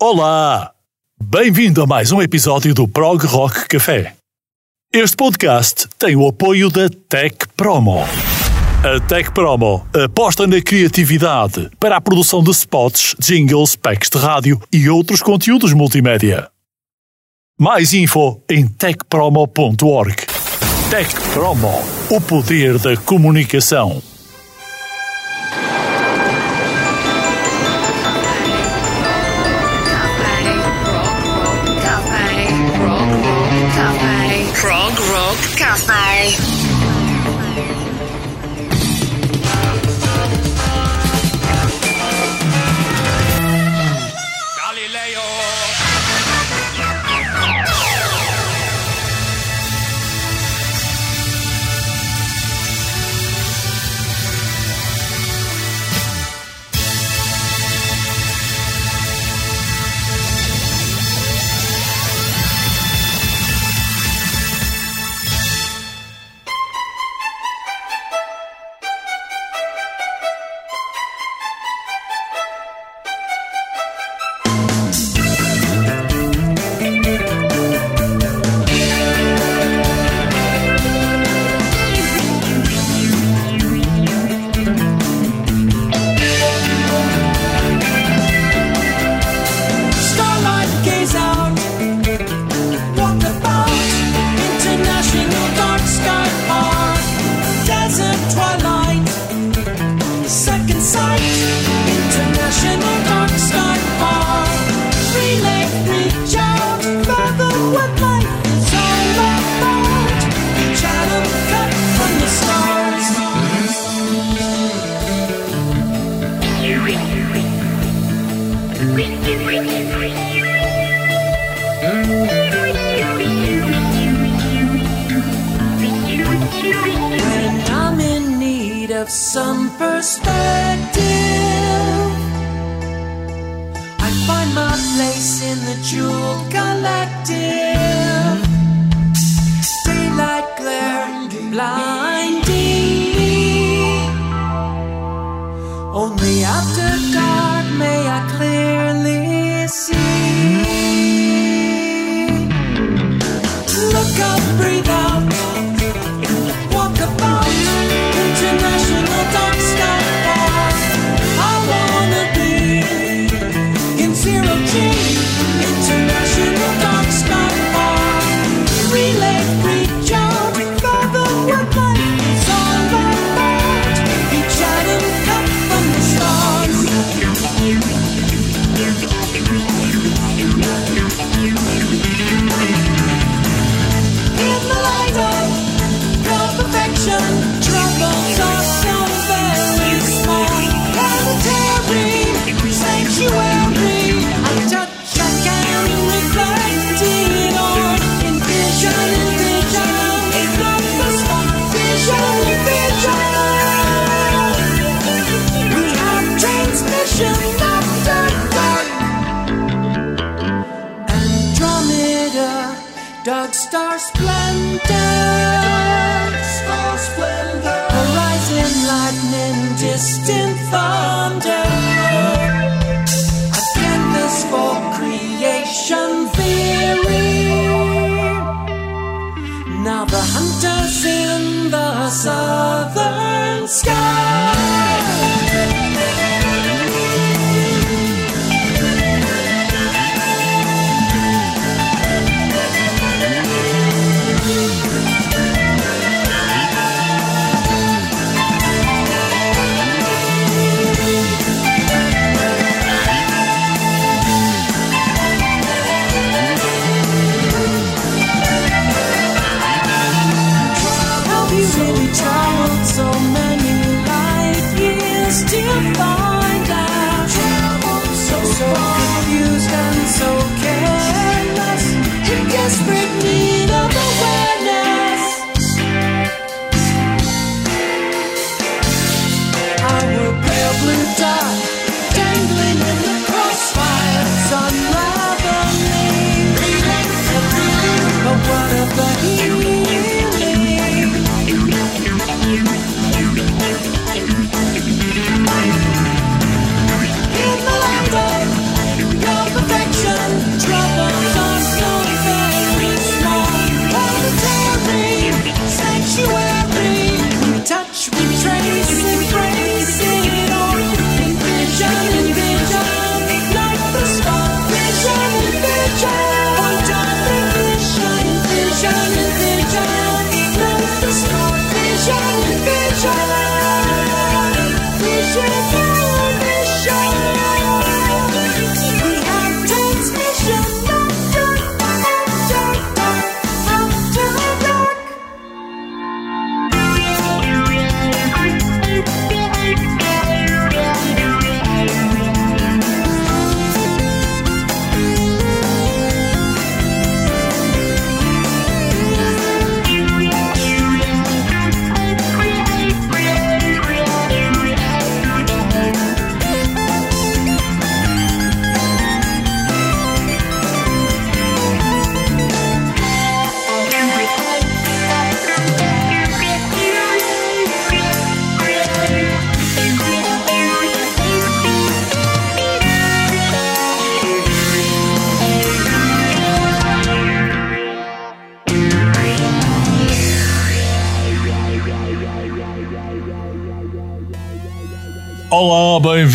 Olá! Bem-vindo a mais um episódio do Prog Rock Café. Este podcast tem o apoio da Tech Promo. A Tech Promo aposta na criatividade para a produção de spots, jingles, packs de rádio e outros conteúdos multimédia. Mais info em techpromo.org. Tech Promo, o poder da comunicação.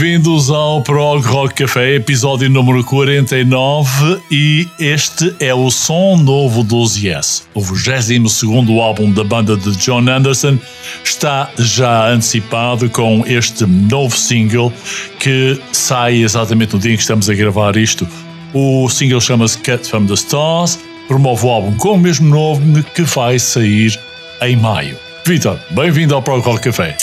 Bem-vindos ao Prog Rock Café, episódio número 49 e este é o som novo dos Yes. O 22 álbum da banda de John Anderson está já antecipado com este novo single que sai exatamente no dia em que estamos a gravar isto. O single chama-se Cut from the Stars, promove o álbum com o mesmo nome que vai sair em maio. Vitor, bem-vindo ao Prog Rock Café.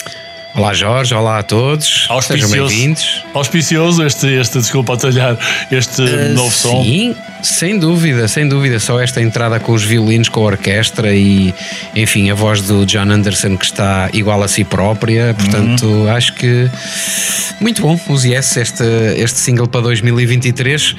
Olá Jorge, olá a todos, sejam bem-vindos. Auspicioso este, este, desculpa atalhar, este uh, novo som. Sim, sem dúvida, sem dúvida. Só esta entrada com os violinos, com a orquestra e, enfim, a voz do John Anderson que está igual a si própria. Portanto, uhum. acho que muito bom. Os Yes, este, este single para 2023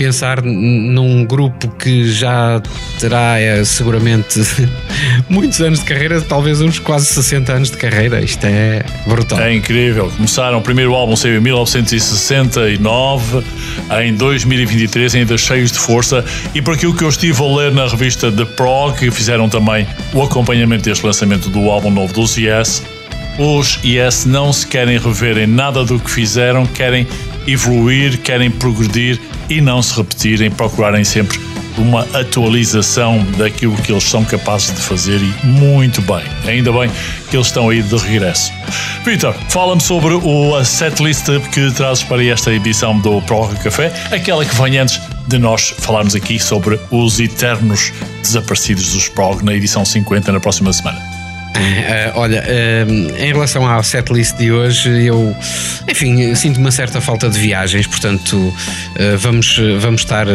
pensar num grupo que já terá é, seguramente muitos anos de carreira, talvez uns quase 60 anos de carreira. Isto é brutal. É incrível. Começaram, o primeiro álbum saiu em 1969, em 2023 ainda cheios de força e por aquilo que eu estive a ler na revista The Prog, que fizeram também o acompanhamento deste lançamento do álbum novo dos Yes, os Yes não se querem rever em nada do que fizeram, querem evoluir, querem progredir e não se repetirem, procurarem sempre uma atualização daquilo que eles são capazes de fazer e muito bem. Ainda bem que eles estão aí de regresso. Vitor, fala-me sobre o setlist que trazes para esta edição do Prog Café, aquela que vem antes de nós falarmos aqui sobre os eternos desaparecidos dos Prog na edição 50 na próxima semana. Uh, olha, uh, em relação ao setlist de hoje, eu, enfim, sinto uma certa falta de viagens, portanto, uh, vamos, vamos estar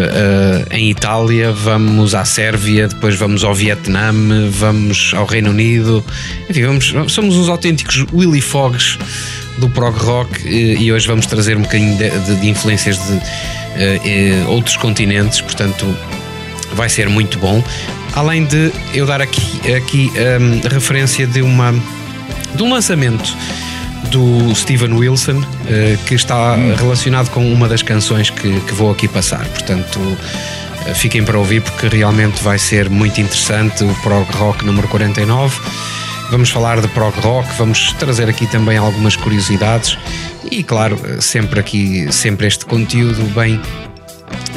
em Itália, vamos à Sérvia, depois vamos ao Vietnã, vamos ao Reino Unido, enfim, vamos, somos os autênticos Willy Fogs do prog rock e hoje vamos trazer um bocadinho de, de, de influências de outros continentes, portanto, vai ser muito bom. Além de eu dar aqui, aqui um, referência de, uma, de um lançamento do Steven Wilson uh, que está relacionado com uma das canções que, que vou aqui passar. Portanto, uh, fiquem para ouvir porque realmente vai ser muito interessante o Prog Rock número 49. Vamos falar de prog rock, vamos trazer aqui também algumas curiosidades e claro, sempre aqui, sempre este conteúdo bem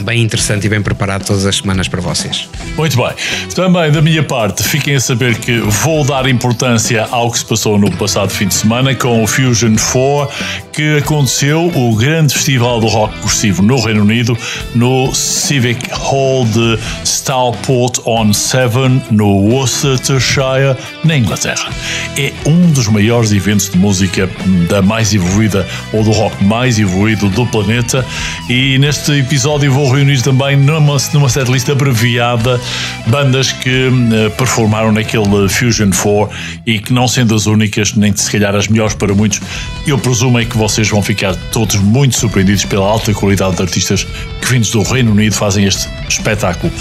bem interessante e bem preparado todas as semanas para vocês. Muito bem. Também da minha parte, fiquem a saber que vou dar importância ao que se passou no passado fim de semana com o Fusion 4, que aconteceu o grande festival do rock progressivo no Reino Unido, no Civic Hall de Stourport-on-Severn, no Worcestershire, na Inglaterra. É um dos maiores eventos de música da mais evoluída ou do rock mais evoluído do planeta e neste episódio vou reunir também numa, numa setlist abreviada bandas que uh, performaram naquele Fusion 4 e que não sendo as únicas, nem se calhar as melhores para muitos, eu presumo é que vocês vão ficar todos muito surpreendidos pela alta qualidade de artistas que vindos do Reino Unido fazem este espetáculo.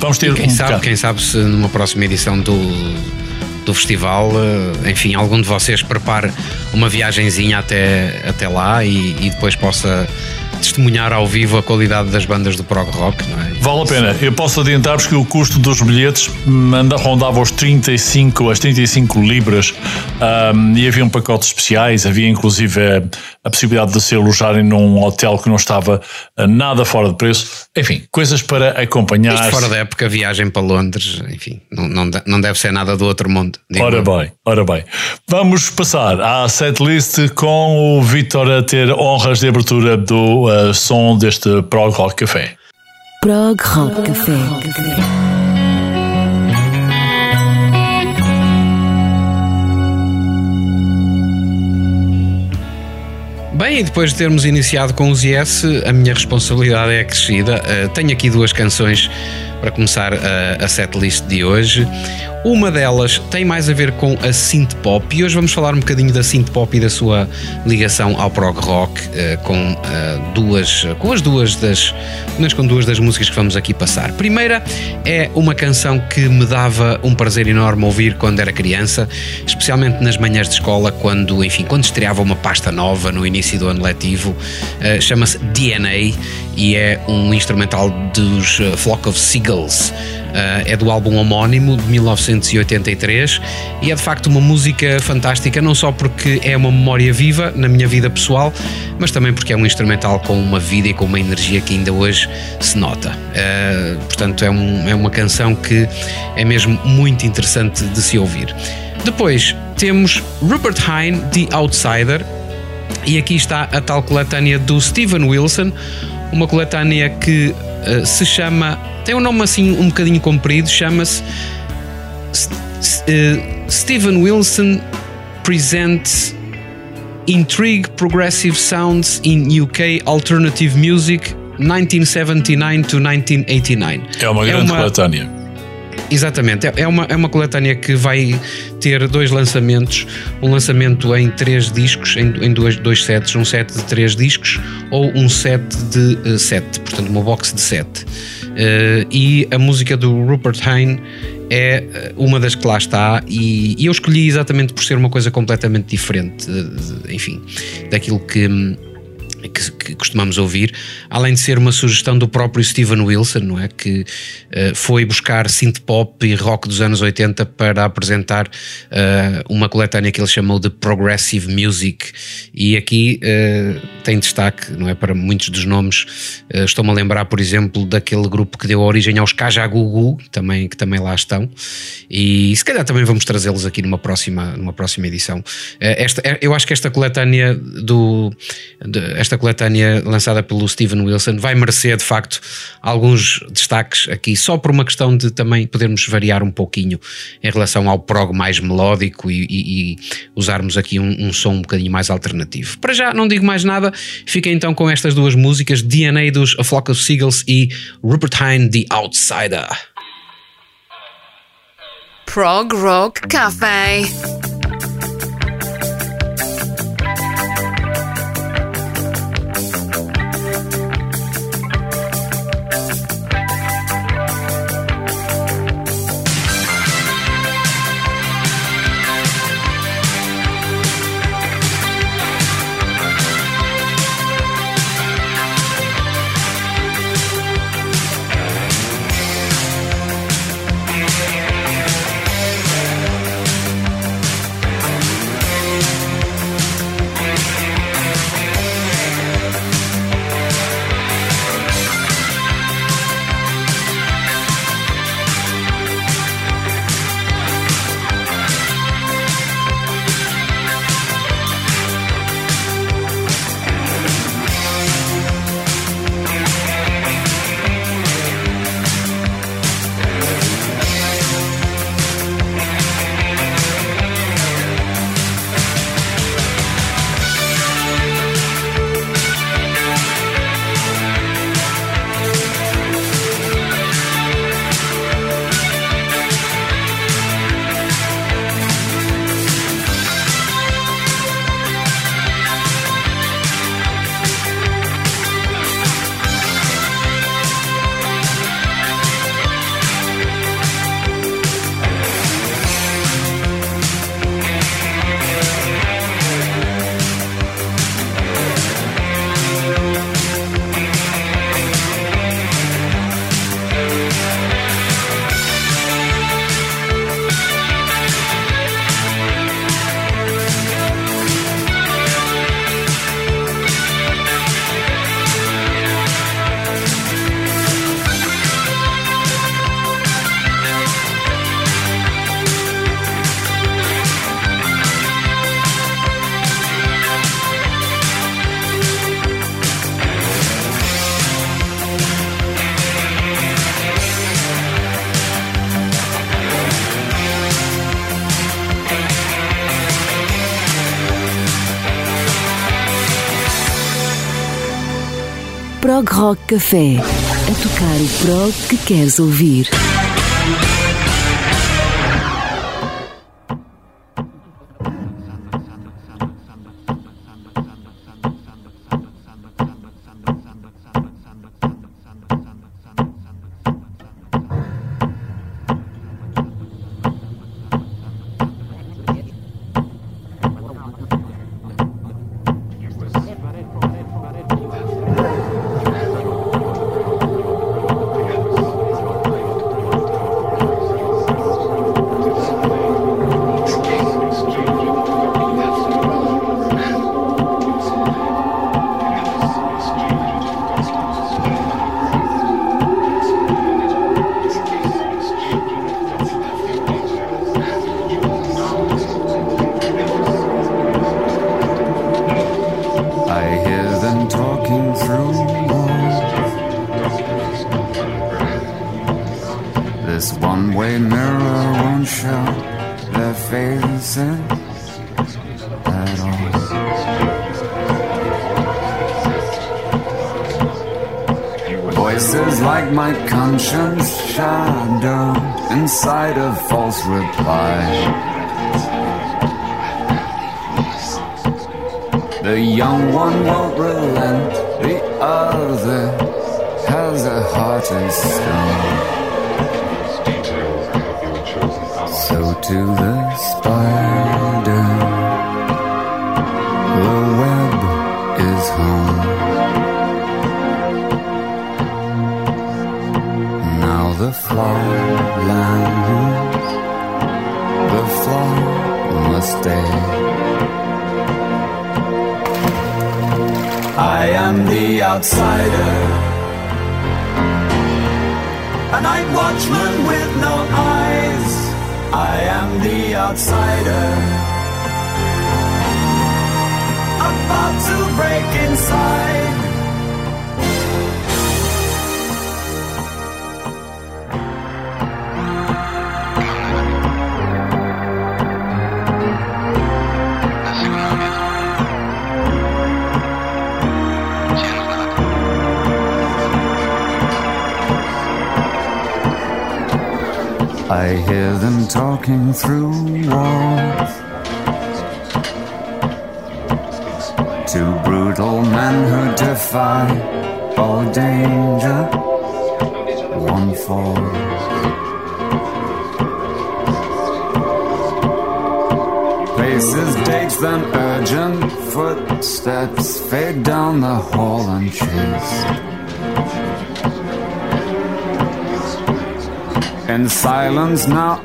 Vamos ter quem um sabe, bocado... quem sabe se numa próxima edição do do festival, eh, enfim, algum de vocês prepare uma viagenzinha até, até lá e, e depois possa testemunhar ao vivo a qualidade das bandas do prog rock, não é? Vale a pena. Eu posso adiantar-vos que o custo dos bilhetes rondava os 35, as 35 libras um, e havia um pacotes especiais, havia inclusive a, a, possibilidade de se alojarem num hotel que não estava uh, nada fora de preço. Enfim, coisas para acompanhar. Isto fora da época, viagem para Londres, enfim, não, não, não deve ser nada do outro mundo. Ora bem, ora bem. Vamos passar à setlist com o Vitor a ter honras de abertura do uh, som deste Prog Rock Café. Prog Rock Café. Bem, e depois de termos iniciado com os Yes, a minha responsabilidade é acrescida. Uh, tenho aqui duas canções para começar a, a setlist de hoje. Uma delas tem mais a ver com a synth pop e hoje vamos falar um bocadinho da synth pop e da sua ligação ao prog rock uh, com uh, duas, com as duas das, mas com duas das músicas que vamos aqui passar. Primeira é uma canção que me dava um prazer enorme ouvir quando era criança, especialmente nas manhãs de escola, quando, enfim, quando estreava uma pasta nova no início do ano letivo. Uh, Chama-se DNA e é um instrumental dos Flock of Seagulls. Uh, é do álbum homónimo de 1983 e é de facto uma música fantástica, não só porque é uma memória viva na minha vida pessoal, mas também porque é um instrumental com uma vida e com uma energia que ainda hoje se nota. Uh, portanto, é, um, é uma canção que é mesmo muito interessante de se ouvir. Depois temos Rupert Hine, The Outsider, e aqui está a tal coletânea do Steven Wilson, uma coletânea que uh, se chama. tem um nome assim um bocadinho comprido, chama-se uh, Steven Wilson Presents Intrigue Progressive Sounds in UK Alternative Music 1979 to 1989. É uma grande é uma, coletânea. Exatamente, é uma, é uma coletânea que vai ter dois lançamentos: um lançamento em três discos, em, em dois, dois sets, um set de três discos ou um set de uh, sete, portanto, uma box de sete. Uh, e a música do Rupert Hine é uma das que lá está, e, eu escolhi exatamente por ser uma coisa completamente diferente, enfim, daquilo que que, que, costumamos ouvir, além de ser uma sugestão do próprio Steven Wilson, não é? Que uh, foi buscar synth pop e rock dos anos 80 para apresentar uh, uma coletânea que ele chamou de Progressive Music. E aqui uh, tem destaque, não é? Para muitos dos nomes. Estou-me a lembrar, por exemplo, daquele grupo que deu origem aos Kajagugu, também, que também lá estão. E se calhar também vamos trazê-los aqui numa próxima, numa próxima edição. esta, eu acho que esta coletânea do. De, esta coletânea lançada pelo Steven Wilson vai merecer de facto alguns destaques aqui, só por uma questão de também podermos variar um pouquinho em relação ao prog mais melódico e, e, e usarmos aqui um, um, som um bocadinho mais alternativo. Para já não digo mais nada, fiquem então com estas duas músicas: DNA dos A Flock of Seagulls e Rupert Hine, The Outsider. Prog Rock Café. Prog Rock Café. A tocar o prog que queres ouvir.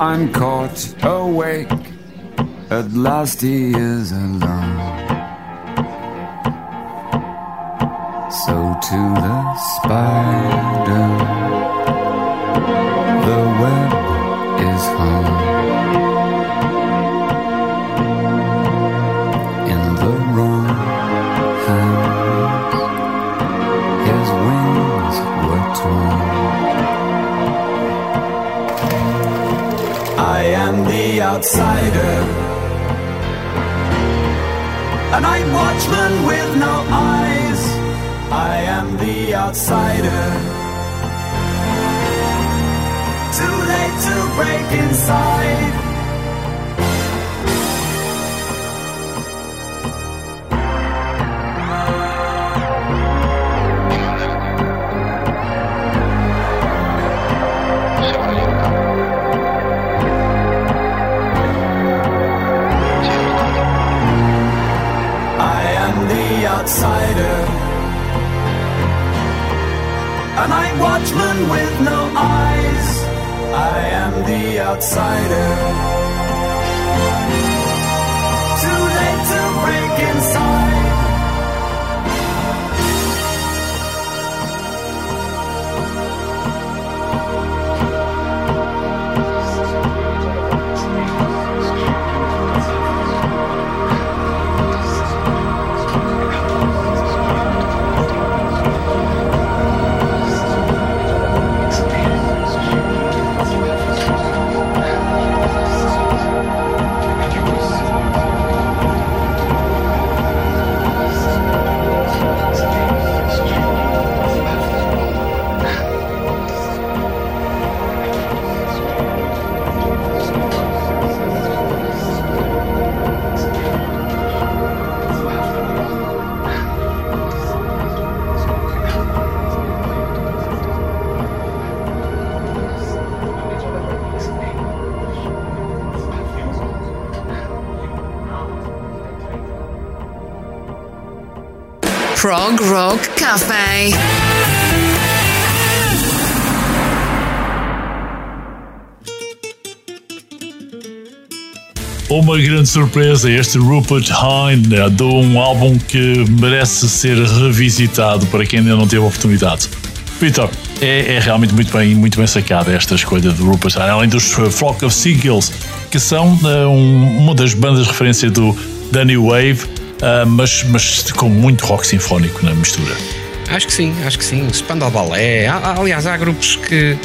I'm caught awake. At last he is alone. Prog Rock Cafe. Uma grande surpresa, este Rupert Hine né, de um álbum que merece ser revisitado para quem ainda não teve a oportunidade. Vitor, é, é, realmente muito bem, muito bem sacada esta escolha de Rupert Hine, além dos eh, Flock of Seagulls, que são uh, um, uma das bandas de referência do Danny Wave uh, mas, mas com muito rock sinfónico na mistura. Acho que sim, acho que sim. Spandau Ballet. Há, aliás, há grupos que,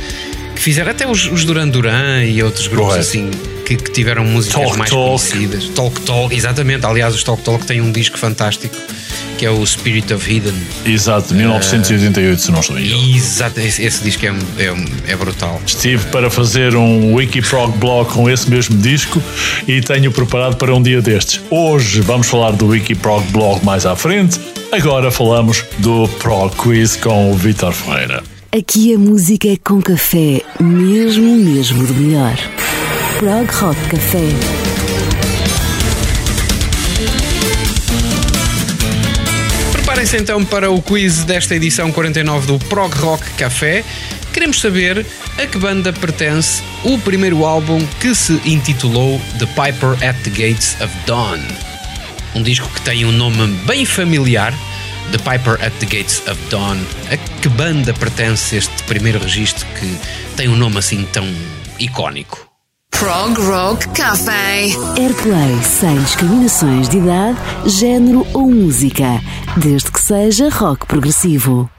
que fizeram, até os, os Duran Duran e outros grupos Correto. assim, que, que, tiveram músicas talk, mais talk. conhecidas. Talk Talk, exatamente. Aliás, os Talk Talk têm um disco fantástico que é o Spirit of Hidden. Exato, 1988, se não estou em. Exato, esse, esse disco é, é, é brutal. Estive para fazer um Wikiprog blog com esse mesmo disco e tenho preparado para um dia destes. Hoje vamos falar do Wikiprog blog mais à frente. Agora falamos do Prog Quiz com o Vitor Ferreira. Aqui a música é com café, mesmo, mesmo do melhor. Prog Rock Café. Preparem-se então para o quiz desta edição 49 do Prog Rock Café. Queremos saber a que banda pertence o primeiro álbum que se intitulou The Piper at the Gates of Dawn. Um disco que tem um nome bem familiar, The Piper at the Gates of Dawn. A que banda pertence este primeiro registro que tem um nome assim tão icónico? Prog Rock Café. Airplay sem discriminações de idade, género ou música, desde que seja rock progressivo.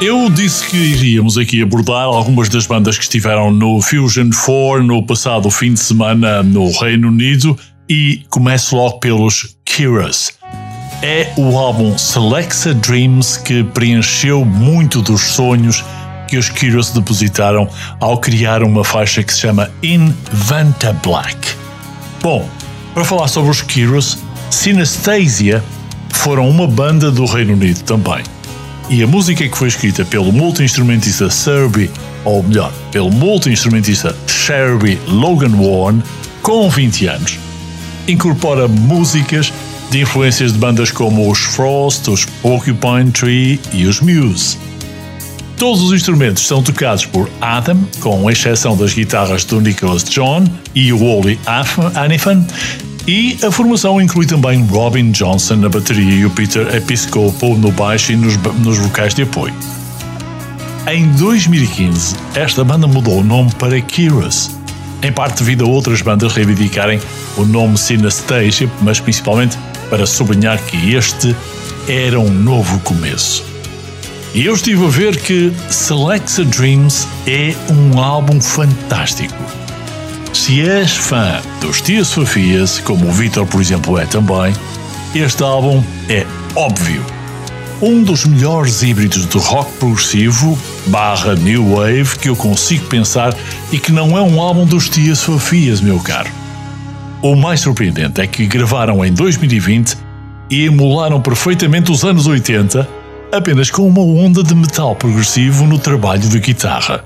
Eu disse que iríamos aqui abordar algumas das bandas que estiveram no Fusion 4 no passado fim de semana no Reino Unido e começo logo pelos Kiras. É o álbum Selexa Dreams que preencheu muito dos sonhos que os Kiras depositaram ao criar uma faixa que se chama Inventa Black. Bom, para falar sobre os Kiras, Synesthesia foram uma banda do Reino Unido também. E a música que foi escrita pelo multi-instrumentista Serby, ou melhor, pelo multi-instrumentista Sherby Logan Warren, com 20 anos, incorpora músicas de influências de bandas como os Frost, os Porcupine Tree e os Muse. Todos os instrumentos são tocados por Adam, com exceção das guitarras do Nicholas John e Wally Anifan, e a formação inclui também Robin Johnson na bateria e o Peter Episcopo no baixo e nos, nos vocais de apoio. Em 2015, esta banda mudou o nome para Kiras, em parte devido a outras bandas reivindicarem o nome Synesthesia, mas principalmente para sublinhar que este era um novo começo. E eu estive a ver que Selexa Dreams é um álbum fantástico. Se és fã dos Tias Sofias, como o Vitor, por exemplo, é também, este álbum é óbvio. Um dos melhores híbridos de rock progressivo barra new wave que eu consigo pensar e que não é um álbum dos Tias Sofias, meu caro. O mais surpreendente é que gravaram em 2020 e emularam perfeitamente os anos 80 apenas com uma onda de metal progressivo no trabalho de guitarra.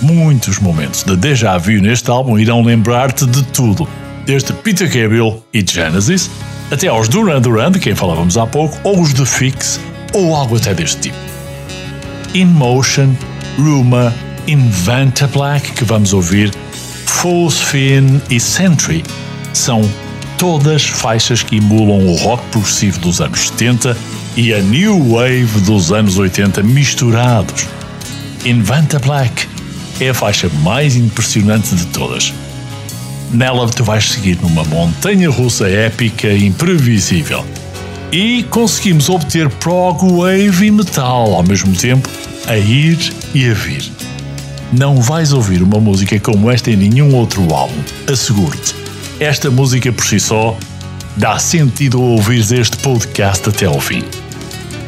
Muitos momentos de déjà vu neste álbum irão lembrar-te de tudo, desde Peter Gabriel e Genesis, até aos Duran Duran, de quem falávamos há pouco, ou os The Fix, ou algo até deste tipo. In Motion, Rumor, Inventa Black, que vamos ouvir, False Fin e Sentry são todas faixas que emulam o rock progressivo dos anos 70 e a new wave dos anos 80 misturados. Inventa Black é a faixa mais impressionante de todas. Nela tu vais seguir numa montanha russa épica e imprevisível. E conseguimos obter prog, wave e metal ao mesmo tempo, a ir e a vir. Não vais ouvir uma música como esta em nenhum outro álbum, asseguro-te. Esta música por si só dá sentido a ouvir este podcast até ao fim.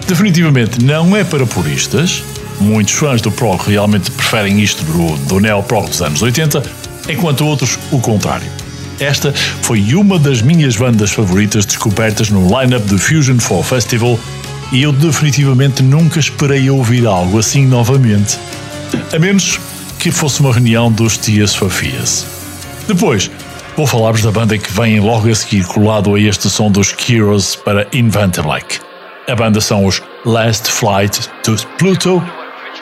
Definitivamente não é para puristas. Muitos fãs do prog realmente preferem isto do, do neo-prog dos anos 80, enquanto outros o contrário. Esta foi uma das minhas bandas favoritas descobertas no line-up do Fusion 4 Festival e eu definitivamente nunca esperei ouvir algo assim novamente. A menos que fosse uma reunião dos Tias Fafias. Depois, vou falar-vos da banda que vem logo a seguir colado a este som dos Kiros para Invent Black. A banda são os Last Flight to Pluto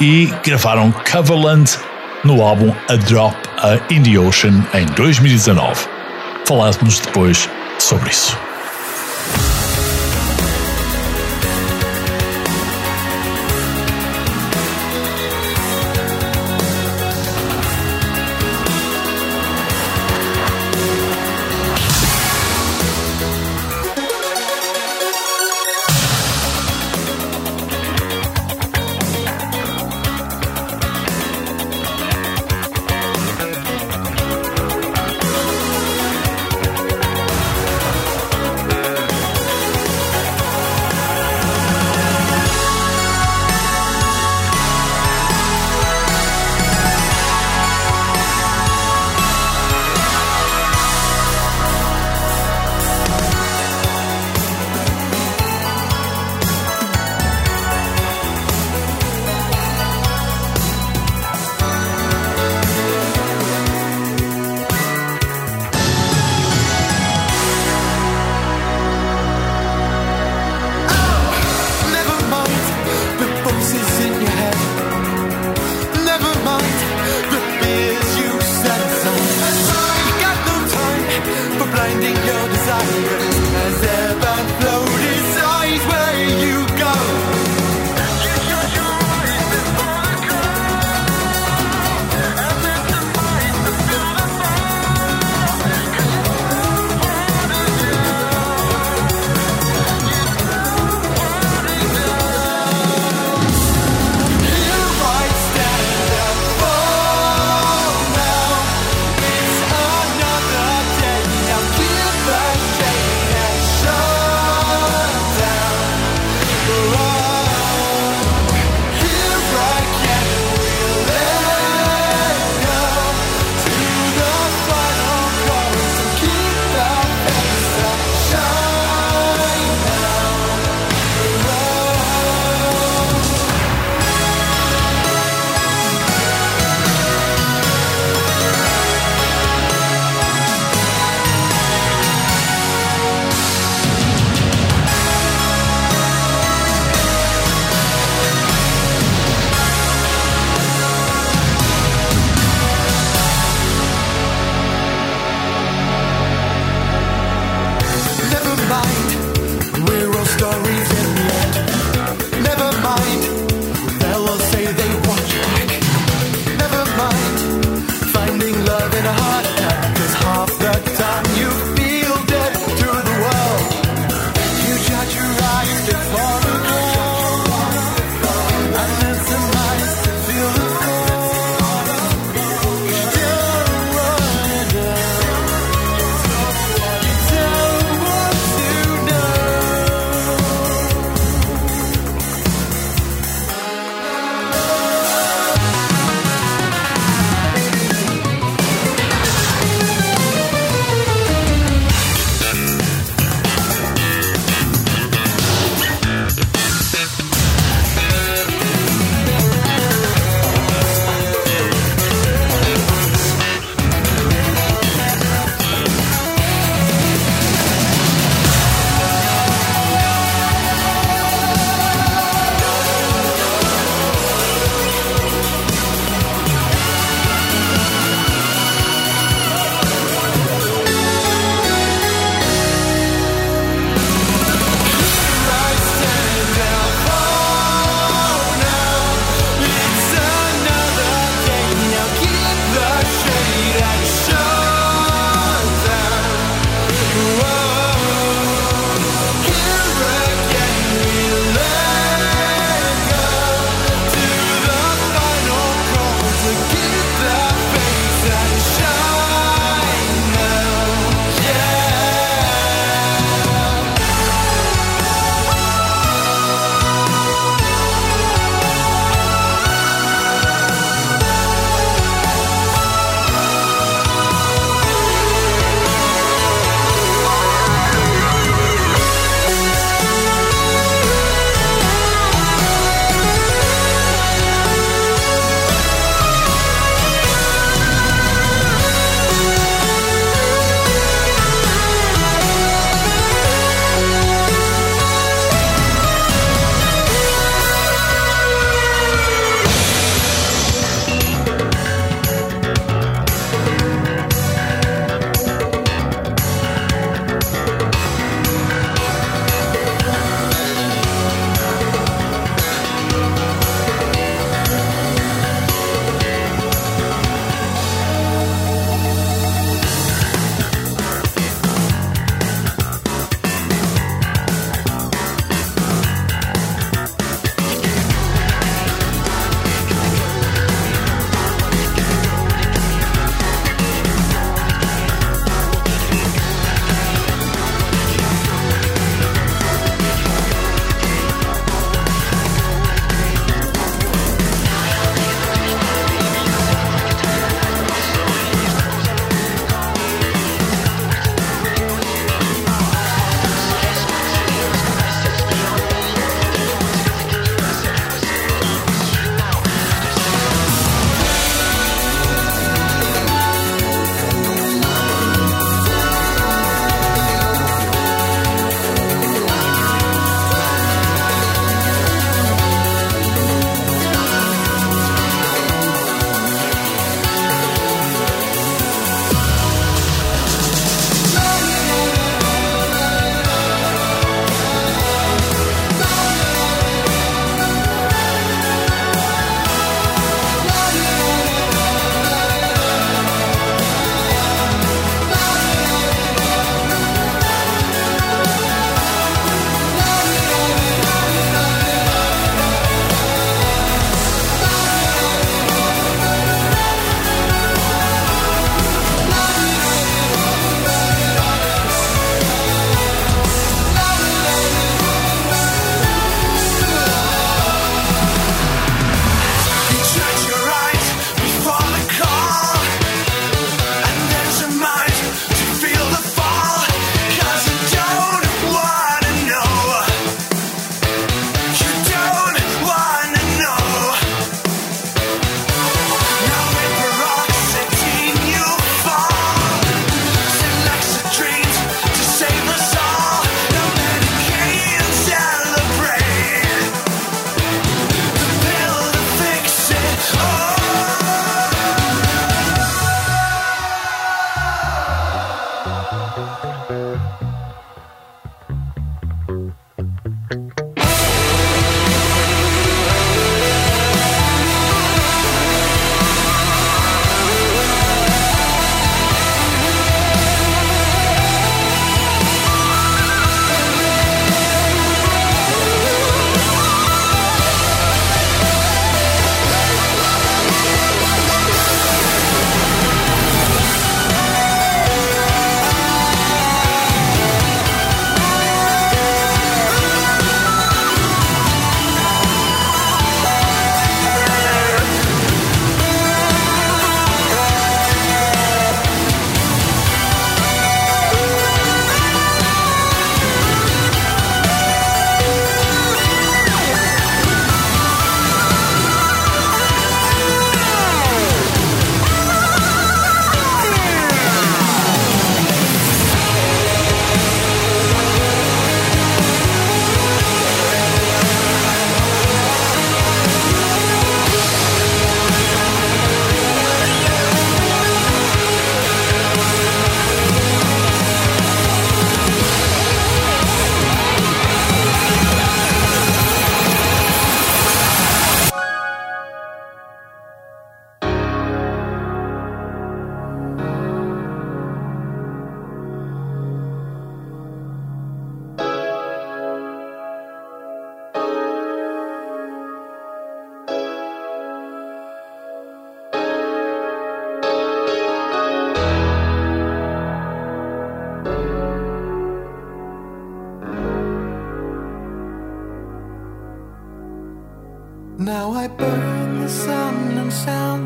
e gravaram Coverland no álbum A Drop in the Ocean em 2019. Falamos depois sobre isso.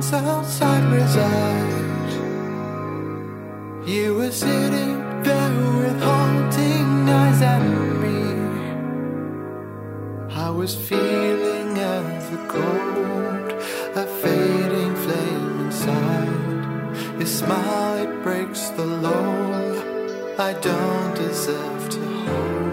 outside reside. You were sitting there with haunting eyes at me. I was feeling as the cold, a fading flame inside. Your smile, it breaks the law. I don't deserve to hold.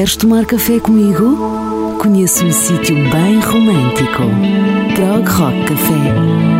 Queres tomar café comigo? Conheço um sítio bem romântico. Prog Rock Café.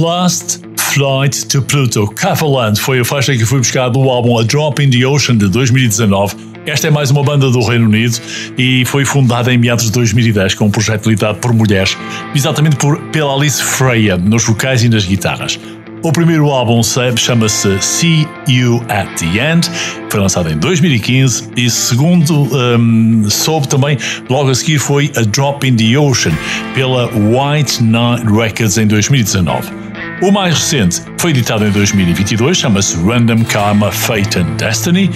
Last Flight to Pluto. Cavaland foi a faixa que fui buscar do álbum A Drop in the Ocean de 2019. Esta é mais uma banda do Reino Unido e foi fundada em meados de 2010 com um projeto liderado por mulheres, exatamente por, pela Alice Freya, nos vocais e nas guitarras. O primeiro álbum se- chama-se See You at the End, foi lançado em 2015 e segundo hum, soube também, logo a seguir foi A Drop in the Ocean, pela White Knight Records em 2019. O mais recente foi editado em 2022, chama-se Random Karma, Fate and Destiny,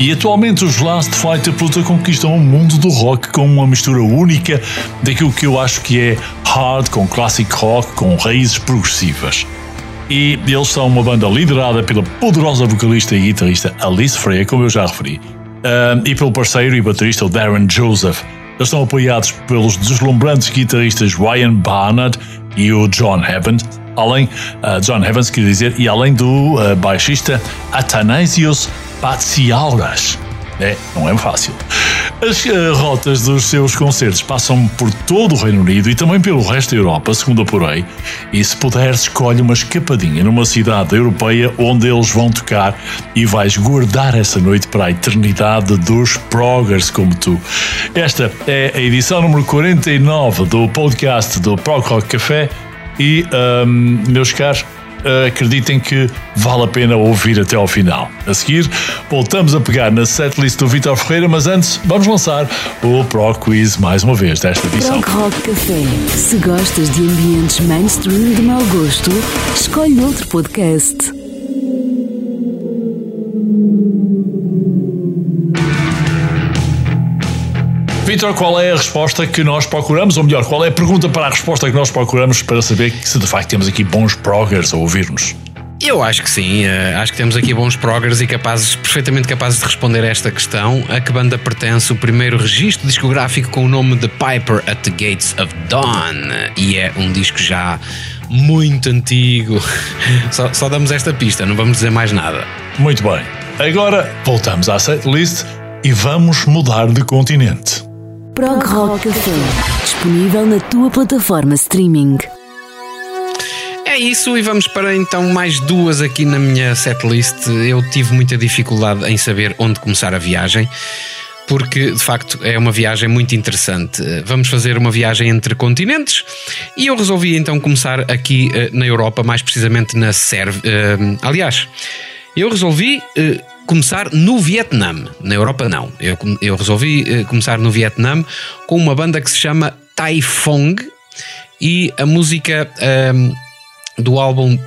e atualmente os Last Fighter Pluto conquistam o mundo do rock com uma mistura única daquilo que eu acho que é hard com classic rock com raízes progressivas. E eles são uma banda liderada pela poderosa vocalista e guitarrista Alice Freya, como eu já referi, e pelo parceiro e baterista Darren Joseph. Eles são apoiados pelos deslumbrantes guitarristas Ryan Barnard e o John Heaven, além ah, John Evans, queria dizer, e além do ah, baixista Athanasios Patsiauras. É, não é fácil. As ah, rotas dos seus concertos passam por todo o Reino Unido e também pelo resto da Europa, segundo apurei. E se puder, escolhe uma escapadinha numa cidade europeia onde eles vão tocar e vais guardar essa noite para a eternidade dos proggers como tu. Esta é a edição número 49 do podcast do Prog Rock Café e, ahm, meus caros, acreditem que vale a pena ouvir até ao final. A seguir, voltamos a pegar na setlist do Vitor Ferreira, mas antes vamos lançar o Pro Quiz mais uma vez desta edição. Prog Rock Café. Se gostas de ambientes mainstream de mau gosto, escolhe outro podcast. Vitor, qual é a resposta que nós procuramos? Ou melhor, qual é a pergunta para a resposta que nós procuramos para saber se de facto temos aqui bons proggers a ouvir-nos? Eu acho que sim, eh, acho que temos aqui bons proggers e capazes, perfeitamente capazes de responder a esta questão. A que banda pertence o primeiro registro discográfico com o nome de Piper at the Gates of Dawn? E é um disco já muito antigo. Só, só damos esta pista, não vamos dizer mais nada. Muito bem. Agora voltamos à setlist e vamos mudar de continente. Prog Rock Café. Disponível na tua plataforma streaming. É isso, e vamos para então mais duas aqui na minha setlist. Eu tive muita dificuldade em saber onde começar a viagem, porque de facto é uma viagem muito interessante. Vamos fazer uma viagem entre continentes e eu resolvi então começar aqui eh, na Europa, mais precisamente na Sérvia. Eh, aliás, eu resolvi. Começar no Vietnã, na Europa não. Eu, eu resolvi eh, começar no Vietnã com uma banda que se chama Tai Phong e a música ehm, do álbum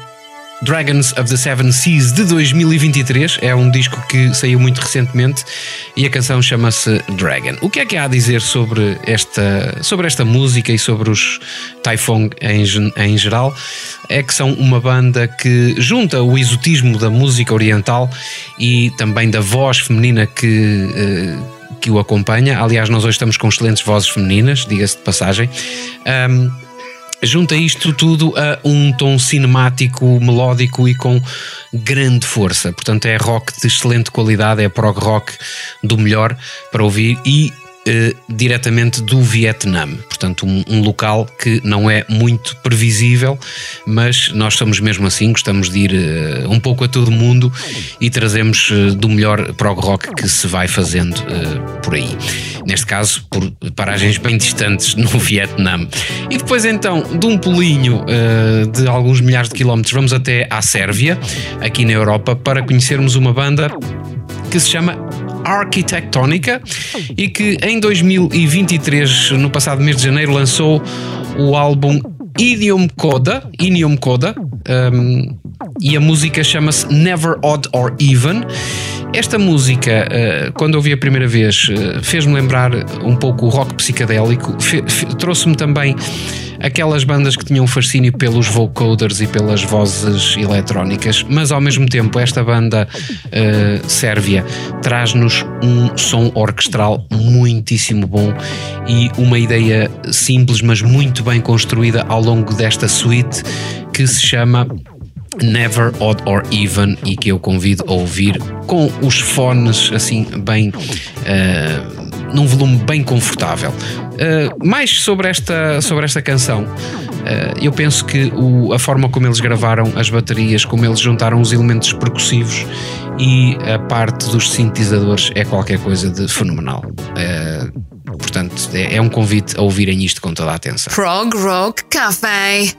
Dragons of the Seven Seas de 2023. É um disco que saiu muito recentemente e a canção chama-se Dragon. O que é que há a dizer sobre esta, sobre esta música e sobre os Typhon em, em geral? É que são uma banda que junta o exotismo da música oriental e também da voz feminina que. eh, que o acompanha. Aliás, nós hoje estamos com excelentes vozes femininas, diga-se de passagem. Ahm, junta isto tudo a um tom cinemático, melódico e com grande força. Portanto, é rock de excelente qualidade, é prog rock do melhor para ouvir e eh, diretamente do Vietnã. Portanto, um, um local que não é muito previsível, mas nós somos mesmo assim, gostamos de ir eh, um pouco a todo mundo e trazemos eh, do melhor prog rock que se vai fazendo eh, por aí. Neste caso, por paragens bem distantes no Vietnã. E depois, então, de um pulinho eh, de alguns milhares de quilómetros, vamos até à Sérvia, aqui na Europa, para conhecermos uma banda que se chama Arquitectónica e que em 2023, no passado mês de janeiro, lançou o álbum Idiom Coda, Idiom Coda, um, e a música chama-se Never Odd or Even. Esta música, uh, quando ouvi a primeira vez, uh, fez-me lembrar um pouco o rock psicadélico, trouxe-me também aquelas bandas que tinham fascínio pelos vocoders e pelas vozes eletrónicas, mas ao mesmo tempo esta banda eh, sérvia traz-nos um som orquestral muitíssimo bom e uma ideia simples, mas muito bem construída ao longo desta suite que se chama Never Odd or Even e que eu convido a ouvir com os fones assim bem eh, num volume bem confortável. Eh, mais sobre esta, sobre esta canção, eh, eu penso que o- a forma como eles gravaram as baterias, como eles juntaram os elementos percussivos e a parte dos sintetizadores é qualquer coisa de fenomenal. Portanto, é, é um convite a ouvirem isto com toda a atenção. Prog Rock Café.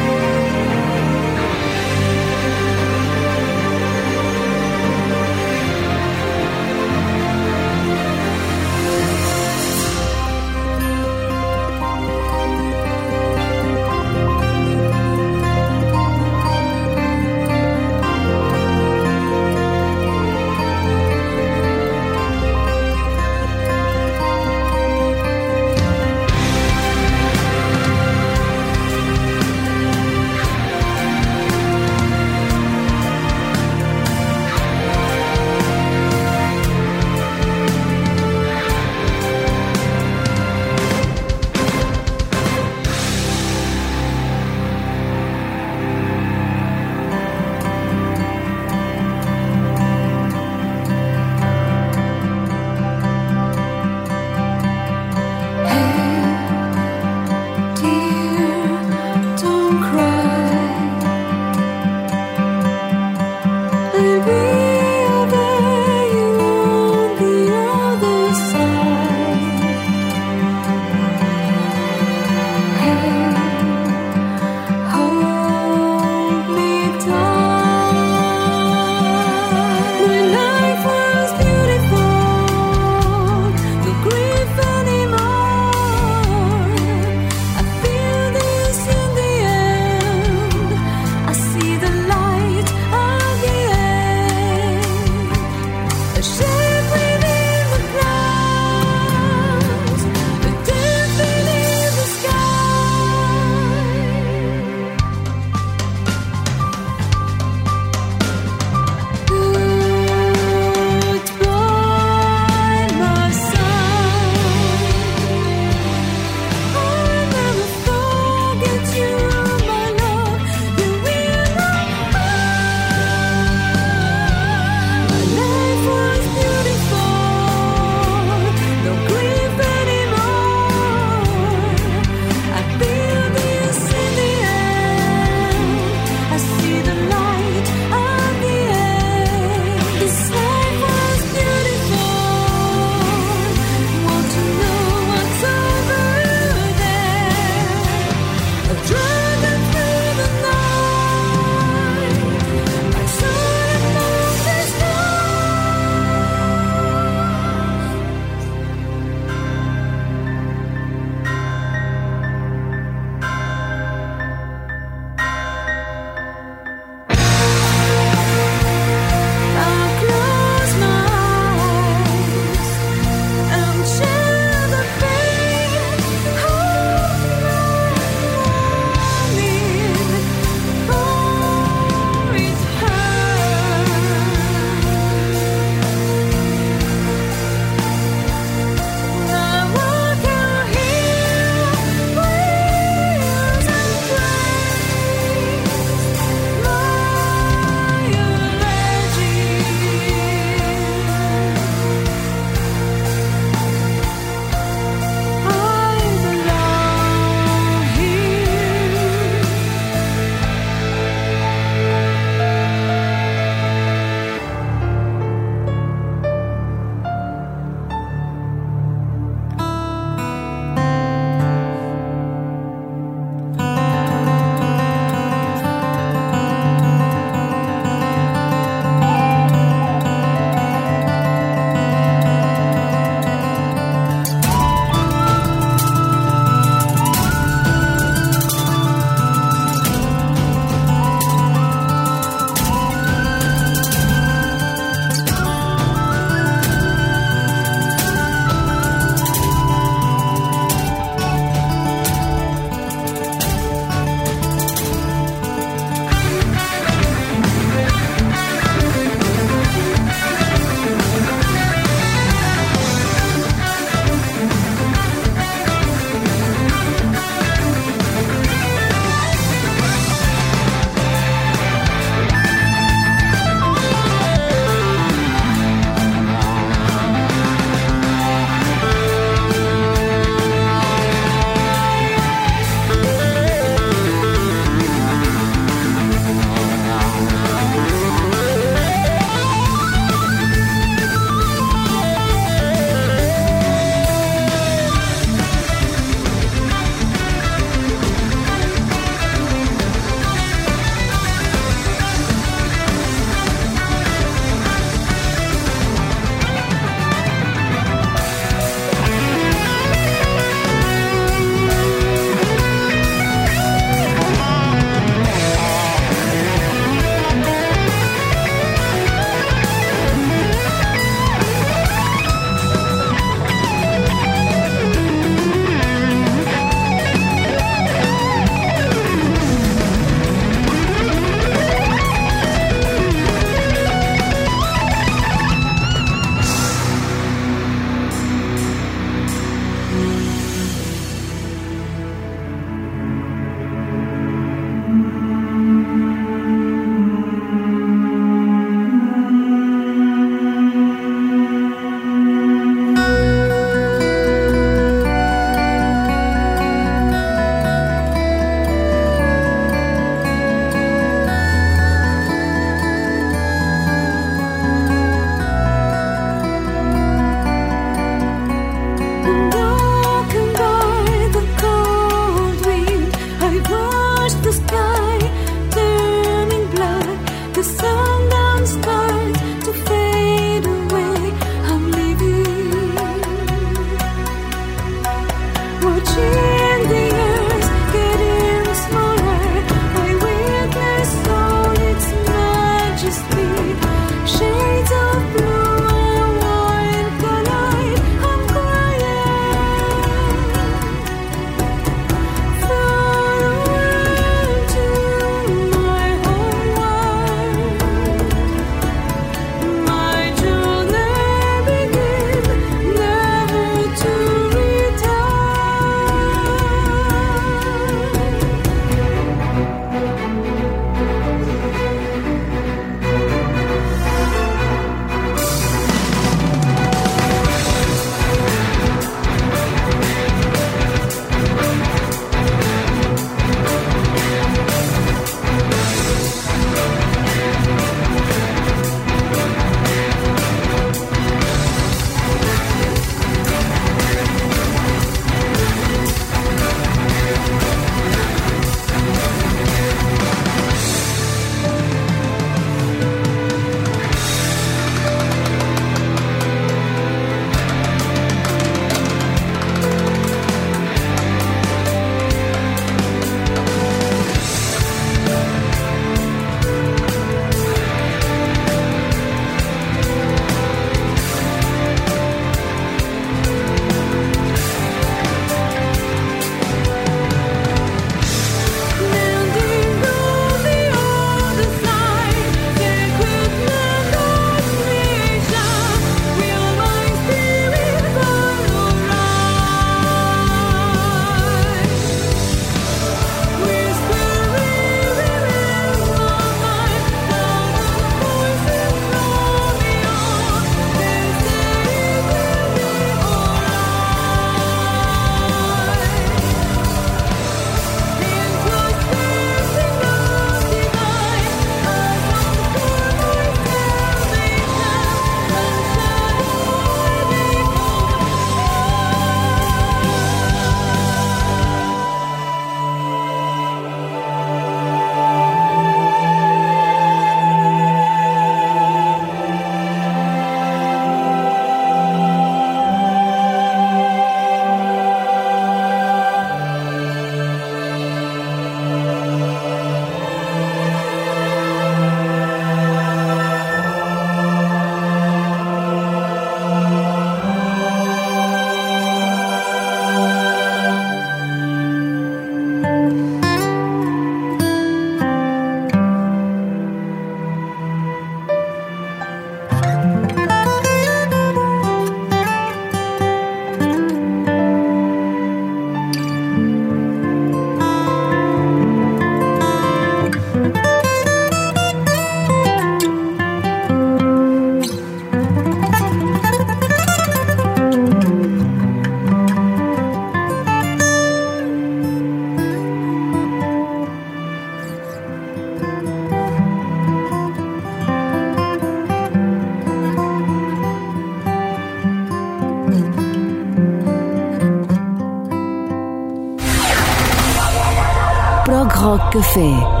Café.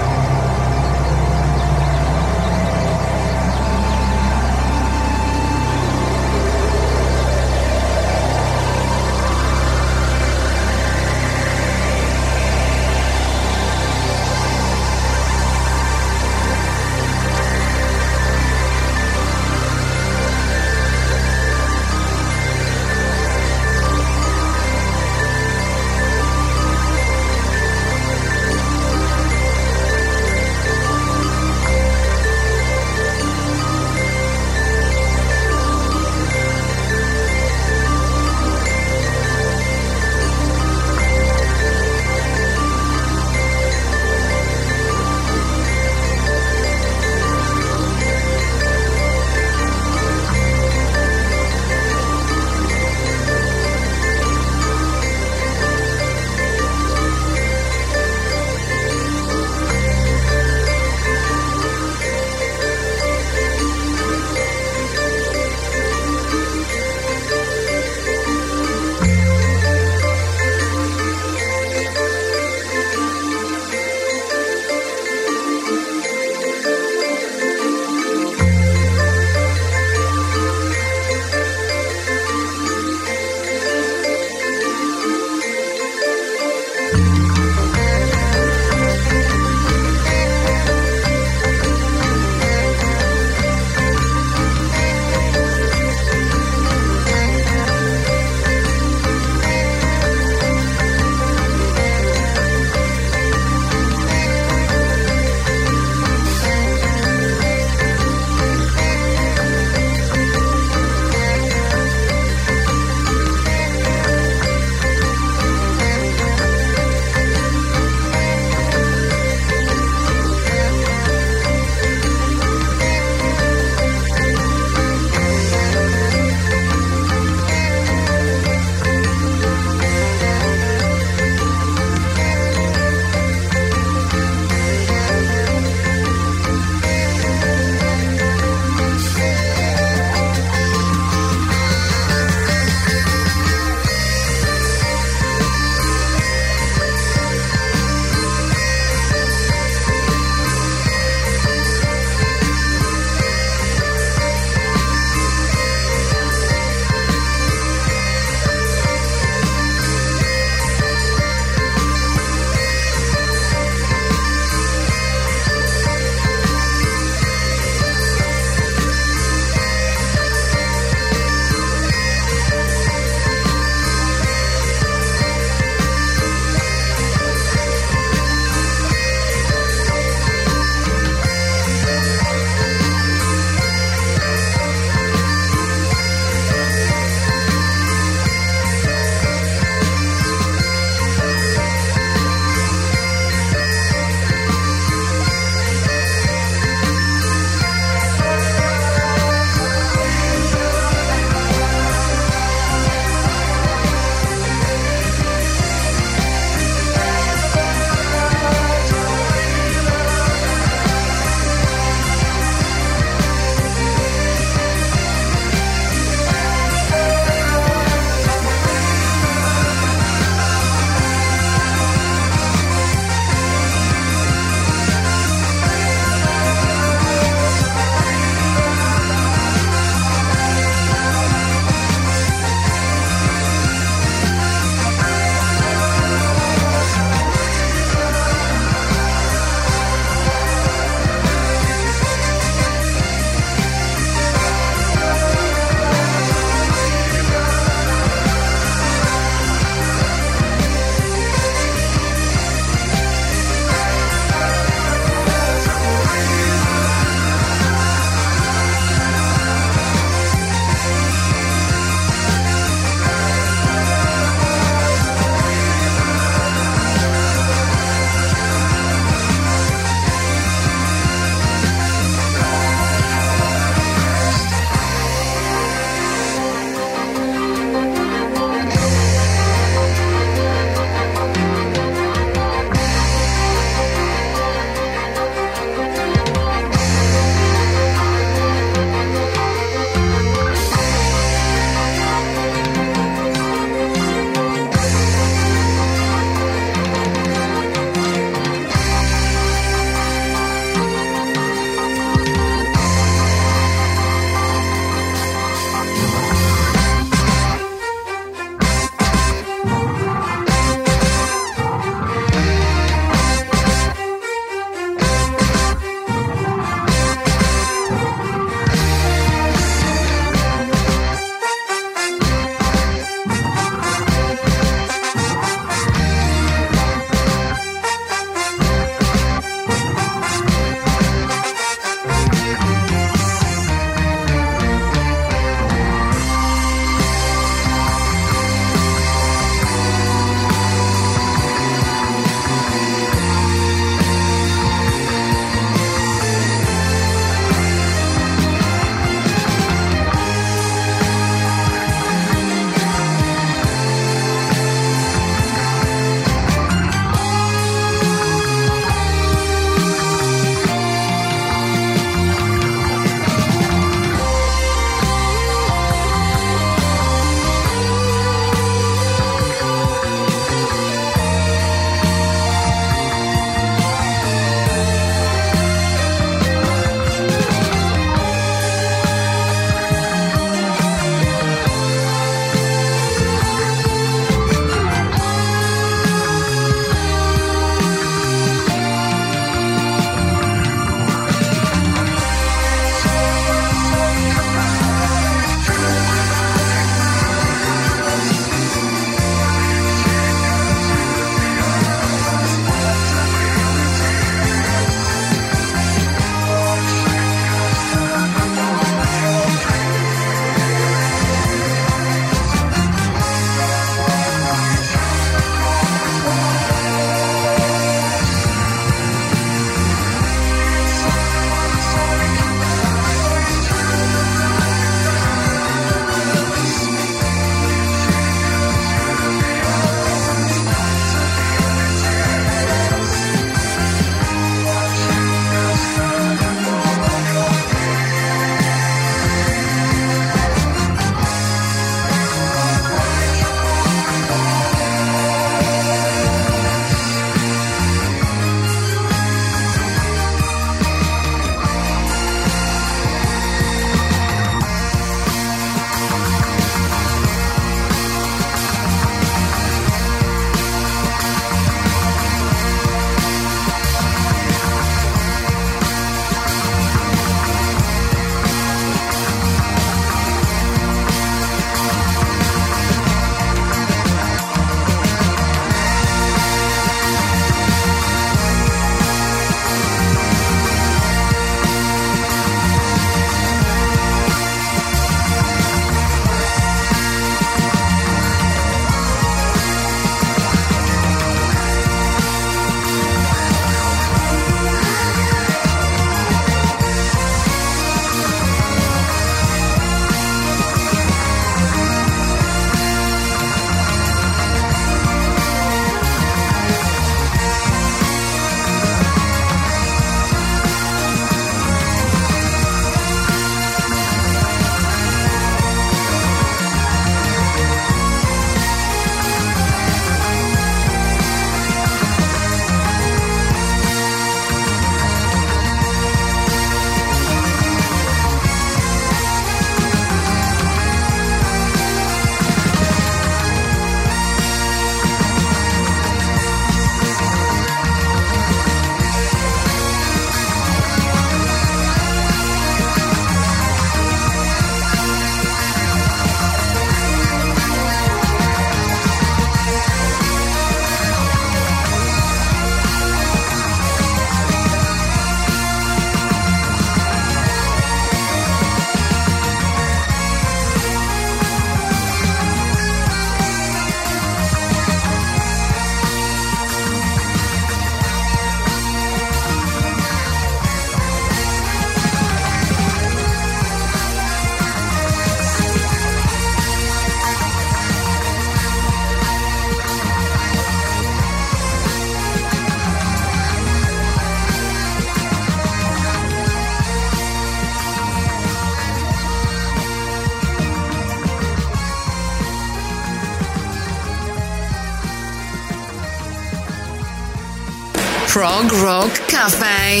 Prog Rock Café.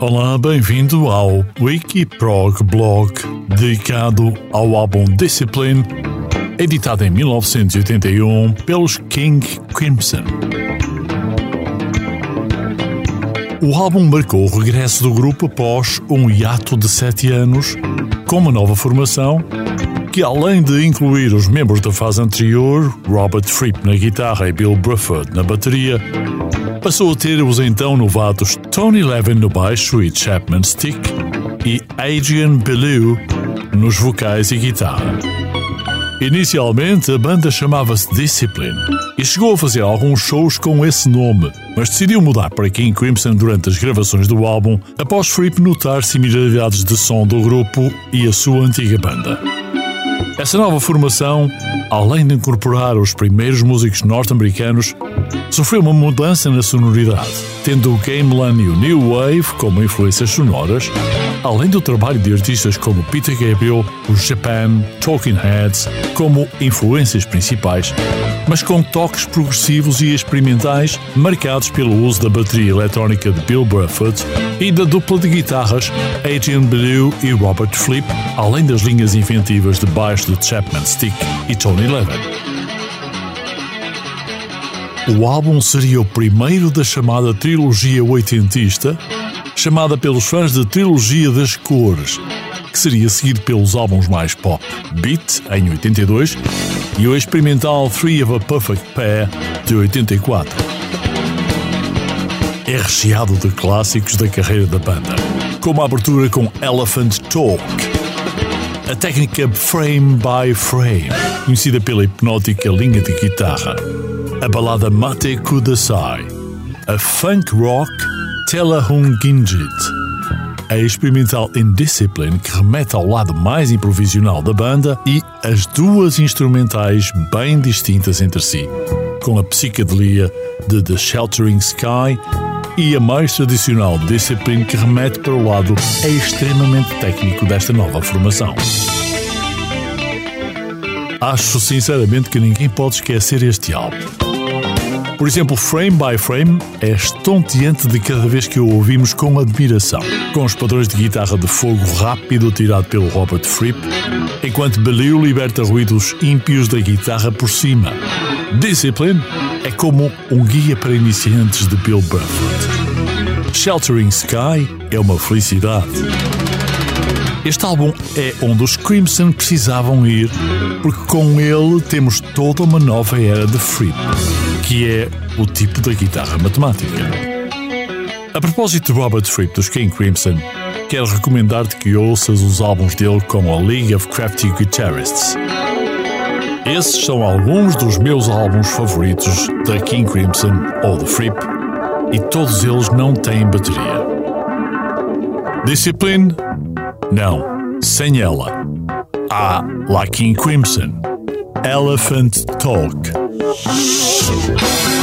Olá, bem-vindo ao Wikiprog Blog, dedicado ao álbum Discipline, editado em 1981 pelos King Crimson. O álbum marcou o regresso do grupo após um hiato de sete anos, com uma nova formação, que além de incluir os membros da fase anterior, Robert Fripp na guitarra e Bill Bruford na bateria, passou a ter os então novatos Tony Levin no baixo e Chapman Stick e Adrian Belew nos vocais e guitarra. Inicialmente a banda chamava-se Discipline e chegou a fazer alguns shows com esse nome, mas decidiu mudar para King Crimson durante as gravações do álbum após Fripp notar similaridades de som do grupo e a sua antiga banda. Essa nova formação, além de incorporar os primeiros músicos norte-americanos, sofreu uma mudança na sonoridade, tendo o gamelan e o new wave como influências sonoras, além do trabalho de artistas como Peter Gabriel, os Japan, Talking Heads como influências principais, mas com toques progressivos e experimentais marcados pelo uso da bateria eletrónica de Bill Bruford e da dupla de guitarras Adrian Belew e Robert Flip, além das linhas inventivas de baixo de Chapman Stick e Tony Levin. O álbum seria o primeiro da chamada trilogia oitentista, chamada pelos fãs de Trilogia das Cores, que seria seguido pelos álbuns mais pop Beat, em 82, e o experimental Three of a Perfect Pair, de 84. É recheado de clássicos da carreira da banda, como a abertura com Elephant Talk, a técnica frame by frame, conhecida pela hipnótica linha de guitarra, a balada Mate Kudasai, a funk rock Tela Hungingit, a experimental Indiscipline que remete ao lado mais improvisional da banda e as duas instrumentais bem distintas entre si, com a psicadelia de The Sheltering Sky e a mais tradicional Discipline que remete para o lado extremamente técnico desta nova formação. Acho sinceramente que ninguém pode esquecer este álbum. Por exemplo, Frame by Frame é estonteante de cada vez que o ouvimos com admiração, com os padrões de guitarra de fogo rápido tirado pelo Robert Fripp, enquanto Belew liberta ruídos ímpios da guitarra por cima. Discipline é como um guia para iniciantes de Bill Bruford. Sheltering Sky é uma felicidade. Este álbum é onde os Crimson precisavam ir, porque com ele temos toda uma nova era de Fripp, que é o tipo da guitarra matemática. A propósito de Robert Fripp dos King Crimson, quero recomendar-te que ouças os álbuns dele como a League of Crafty Guitarists. Esses são alguns dos meus álbuns favoritos da King Crimson ou de Fripp, e todos eles não têm bateria. Discipline? Não, sem ela. Há La King Crimson. Elephant Talk. Talk!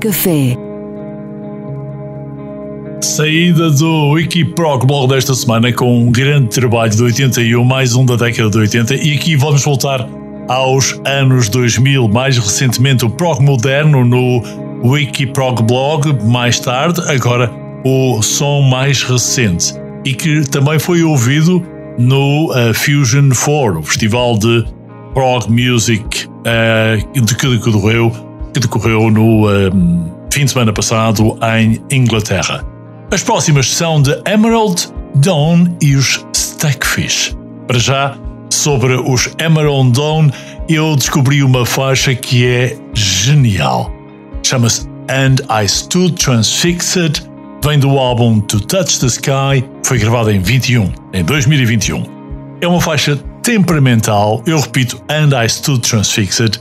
Café. Saída do Wikiprog Blog desta semana com um grande trabalho de 81, mais um da década de 80, e aqui vamos voltar aos anos 2000, mais recentemente o prog moderno no Wikiprog Blog, mais tarde, agora o som mais recente e que também foi ouvido no uh, Fusion 4, o festival de prog music uh, de que decorreu, que decorreu no uh, fim de semana passado em Inglaterra. As próximas são de Emerald, Dawn e os Stackfish. Para já, sobre os Emerald Dawn, eu descobri uma faixa que é genial. Chama-se And I Stood Transfixed, vem do álbum To Touch the Sky, foi gravada em 21, em 2021. É uma faixa temperamental, eu repito, And I Stood Transfixed,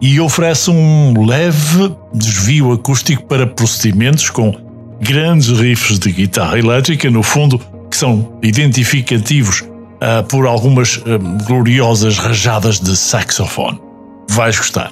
e oferece um leve desvio acústico para procedimentos com grandes riffs de guitarra elétrica, no fundo, que são identificativos uh, por algumas uh, gloriosas rajadas de saxofone. Vais gostar.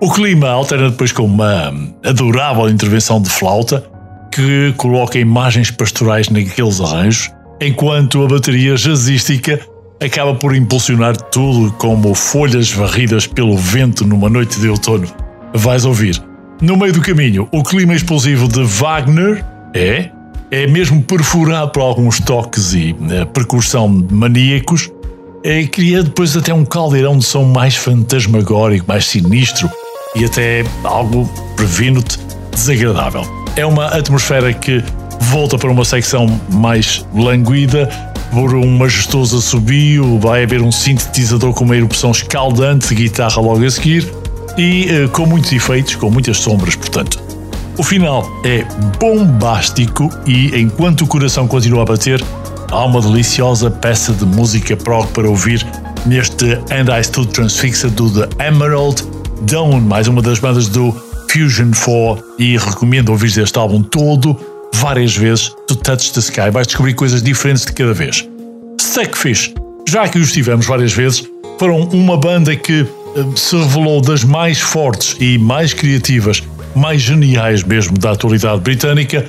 O clima alterna depois com uma adorável intervenção de flauta que coloca imagens pastorais naqueles arranjos, enquanto a bateria jazzística acaba por impulsionar tudo como folhas varridas pelo vento numa noite de outono. Vais ouvir. No meio do caminho, o clima explosivo de Wagner é, é mesmo perfurado por alguns toques e eh, percussão maníacos, é, cria depois até um caldeirão de som mais fantasmagórico, mais sinistro e até algo, previno-te, desagradável. É uma atmosfera que volta para uma secção mais languida, por um majestoso assobio, vai haver um sintetizador com uma erupção escaldante de guitarra logo a seguir e eh, com muitos efeitos, com muitas sombras, portanto. O final é bombástico e enquanto o coração continua a bater, há uma deliciosa peça de música prog para ouvir neste And I Stood Transfixed do The Emerald Dawn, mais uma das bandas do Fusion 4 e recomendo ouvir este álbum todo várias vezes To Touch the Sky, vais descobrir coisas diferentes de cada vez. Stackfish, já que os tivemos várias vezes, foram uma banda que eh, se revelou das mais fortes e mais criativas, mais geniais mesmo da atualidade britânica.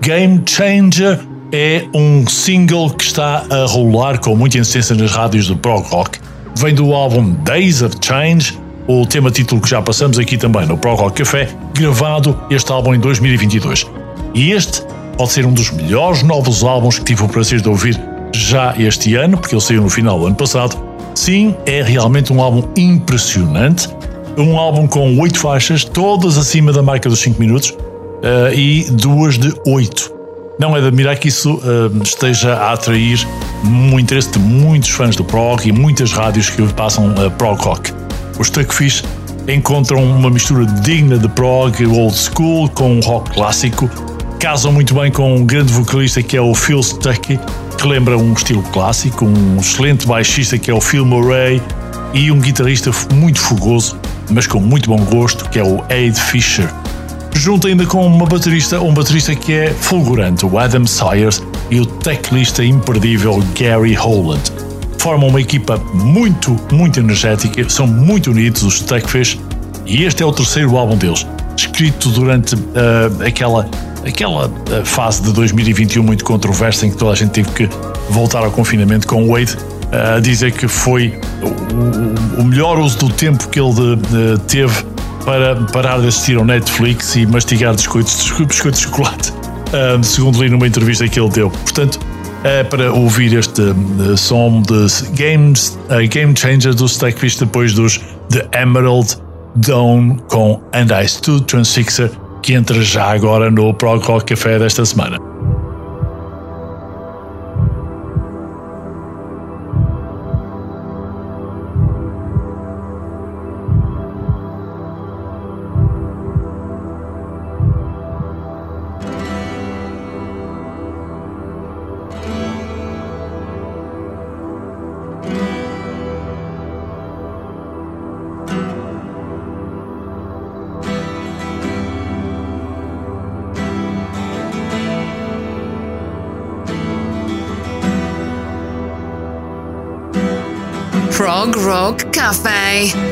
Game Changer é um single que está a rolar com muita insistência nas rádios do prog rock. Vem do álbum Days of Change, o tema título que já passamos aqui também no Prog Rock Café, gravado este álbum em 2022. E este pode ser um dos melhores novos álbuns que tive o prazer de ouvir já este ano, porque ele saiu no final do ano passado. Sim, é realmente um álbum impressionante. Um álbum com oito faixas, todas acima da marca dos 5 minutos eh, e duas de 8. Não é de admirar que isso eh, esteja a atrair o interesse de muitos fãs do prog e muitas rádios que passam eh, prog rock. Os Tuckfish encontram uma mistura digna de prog old school com rock clássico, casam muito bem com um grande vocalista que é o Phil Stuckey, que lembra um estilo clássico, um excelente baixista que é o Phil Murray e um guitarrista muito fogoso, mas com muito bom gosto, que é o Aid Fisher. Junto ainda com uma baterista, um baterista que é fulgurante, o Adam Sayers, e o teclista imperdível Gary Holland. Formam uma equipa muito, muito energética, são muito unidos os Techfish, e este é o terceiro álbum deles, escrito durante ah, aquela, aquela ah, fase de 2021 muito controversa em que toda a gente teve que voltar ao confinamento com o Wade a dizer que foi o, melhor uso do tempo que ele de- teve para parar de assistir ao Netflix e mastigar biscoitos, biscoitos de chocolate, segundo li numa entrevista que ele deu. Portanto, é para ouvir este som de Games, Game Changer do Stackfish depois dos The Emerald Dawn com And I Stood Transfixer, que entra já agora no Prog Rock Café desta semana. Cafe.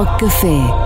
Rock Café.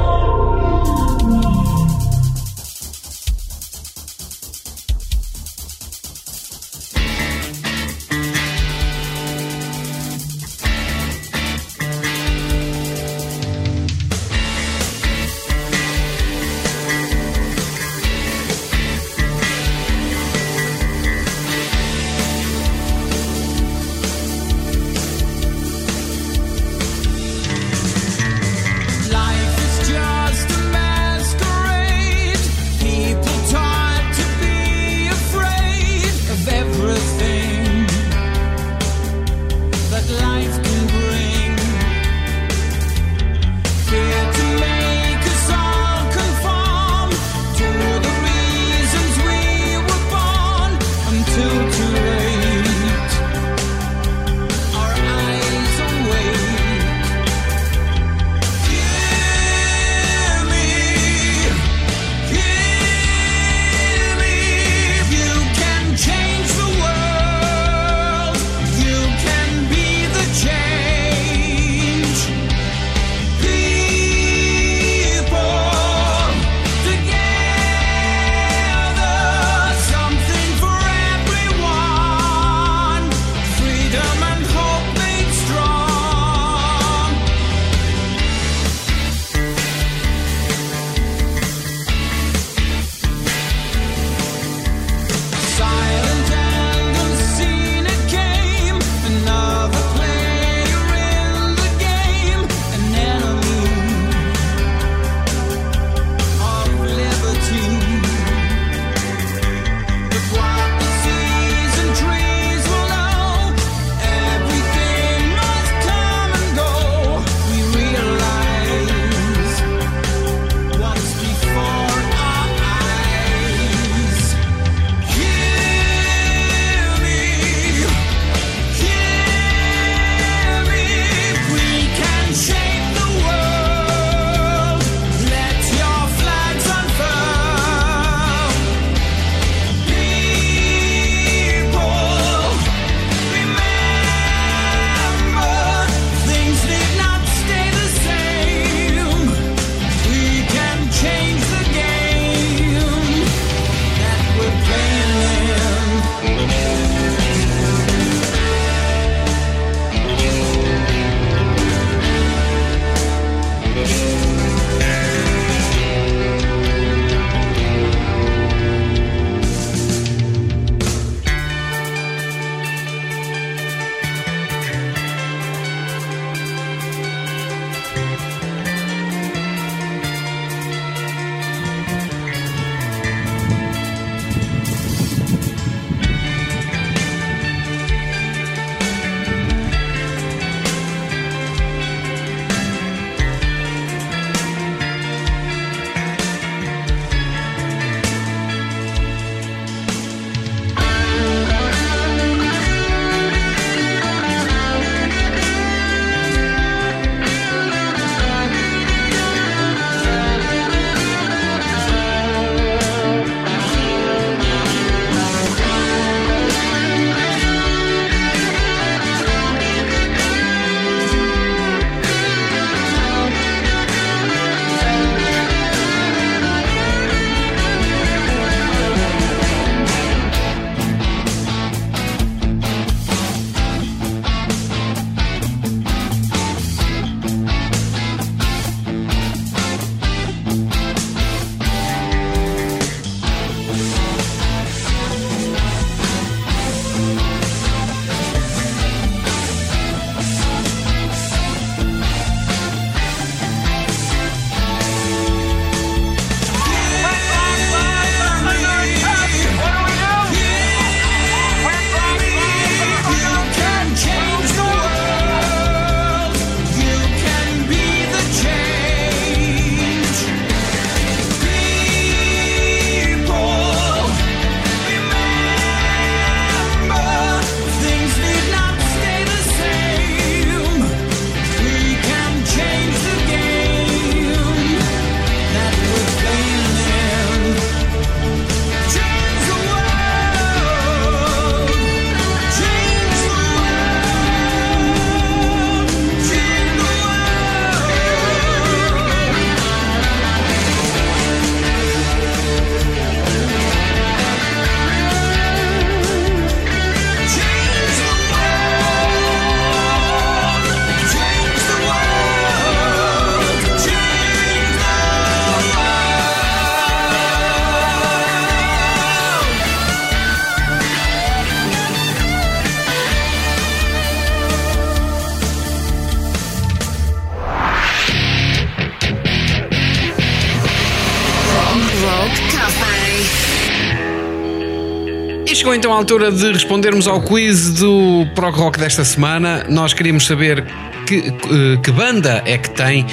Então a altura de respondermos ao quiz do Prog Rock desta semana. Nós queríamos saber que, eh, que banda é que tem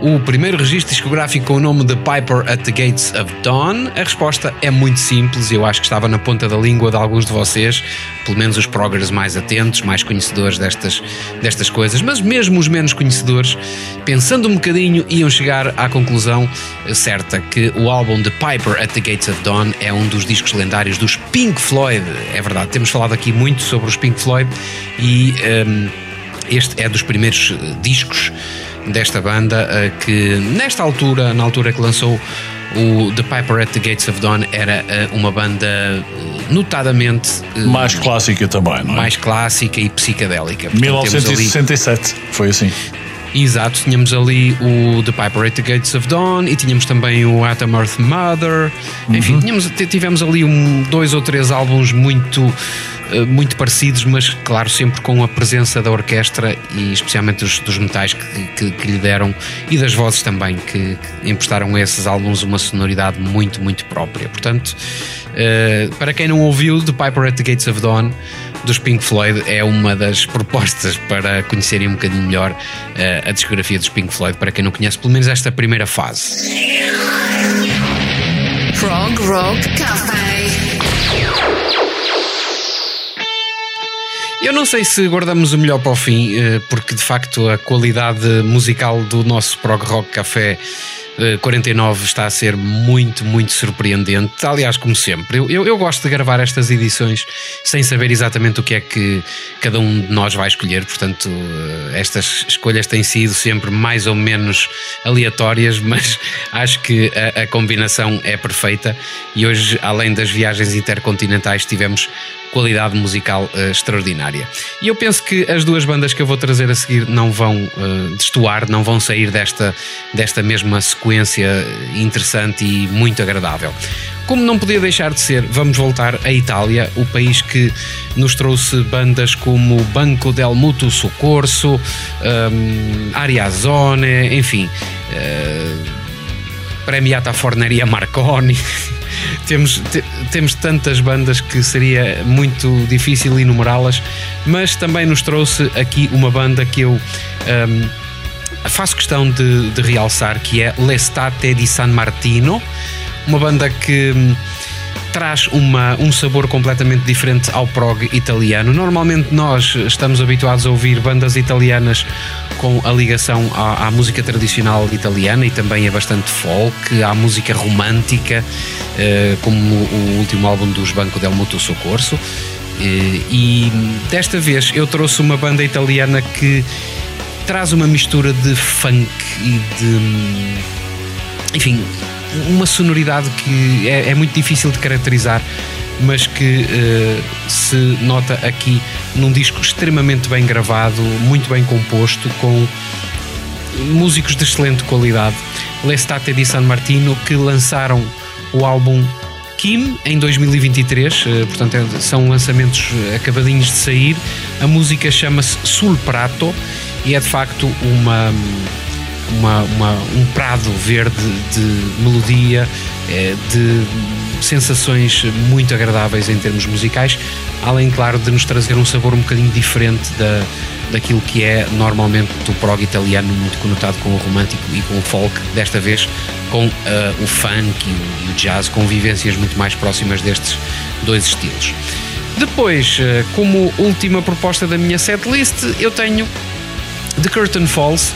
o primeiro registro discográfico com o nome de Piper at the Gates of Dawn? A resposta é muito simples e eu acho que estava na ponta da língua de alguns de vocês, pelo menos os proggers mais atentos, mais conhecedores destas, destas coisas, mas mesmo os menos conhecedores, pensando um bocadinho, iam chegar à conclusão eh, certa que o álbum de Piper at the Gates of Dawn é um dos discos lendários dos Pink Floyd. É verdade, temos falado aqui muito sobre os Pink Floyd e. ehm, este é dos primeiros eh, discos desta banda eh, que, nesta altura, na altura que lançou o The Piper at the Gates of Dawn, era uma banda notadamente eh, Mais clássica também, não é? mais clássica e psicadélica. Portanto, temos ali- 1967, foi assim. Exato, tínhamos ali o The Piper at the Gates of Dawn e tínhamos também o Atom Earth Mother. Enfim, tínhamos, tivemos ali um, dois ou três álbuns muito, eh, muito parecidos, mas claro, sempre com a presença da orquestra e especialmente dos, dos metais que, que- que lhe deram e das vozes também, que, que emprestaram a esses álbuns uma sonoridade muito, muito própria. Portanto, eh, para quem não ouviu The Piper at the Gates of Dawn, dos Pink Floyd é uma das propostas para conhecerem um bocadinho melhor eh, a discografia dos Pink Floyd, para quem não conhece, pelo menos esta primeira fase. Prog Rock Café. Eu não sei se guardamos o melhor para o fim, eh, porque de facto a qualidade musical do nosso Prog Rock Café 49 está a ser muito, muito surpreendente. Aliás, como sempre, eu, eu, eu gosto de gravar estas edições sem saber exatamente o que é que cada um de nós vai escolher, portanto, eh, estas escolhas têm sido sempre mais ou menos aleatórias, mas acho que a, a combinação é perfeita e hoje, além das viagens intercontinentais, tivemos qualidade musical eh, extraordinária. E eu penso que as duas bandas que eu vou trazer a seguir não vão eh, destoar, não vão sair desta, desta mesma sequência interessante e muito agradável. Como não podia deixar de ser, vamos voltar à Itália, o país que nos trouxe bandas como Banco del Mutuo Soccorso, um, Ariazone, enfim, eh, Premiata Forneria Marconi. Temos, te- temos tantas bandas que seria muito difícil enumerá-las, mas também nos trouxe aqui uma banda que eu hum, faço questão de, de realçar, que é L'Estate di San Martino, uma banda que hum, traz uma, um sabor completamente diferente ao prog italiano. Normalmente nós estamos habituados a ouvir bandas italianas com a ligação à, à música tradicional italiana e também a bastante folk, à música romântica, eh, como o último álbum dos Banco del Mutuo Soccorso. Eh, e desta vez eu trouxe uma banda italiana que traz uma mistura de funk e de hum, enfim, uma sonoridade que é, é muito difícil de caracterizar, mas que eh, se nota aqui num disco extremamente bem gravado, muito bem composto, com músicos de excelente qualidade. L'Estate di San Martino, que lançaram o álbum Kim em 2023, eh, portanto é- são lançamentos acabadinhos de sair. A música chama-se Sul Prato e é de facto uma uma, uma- um prado verde de melodia, eh, de sensações muito agradáveis em termos musicais, além, claro, de nos trazer um sabor um bocadinho diferente da, daquilo que é normalmente o prog italiano, muito conotado com o romântico e com o folk, desta vez com eh, o funk e o, e o jazz, com vivências muito mais próximas destes dois estilos. Depois, eh, como última proposta da minha setlist, eu tenho The Curtain Falls,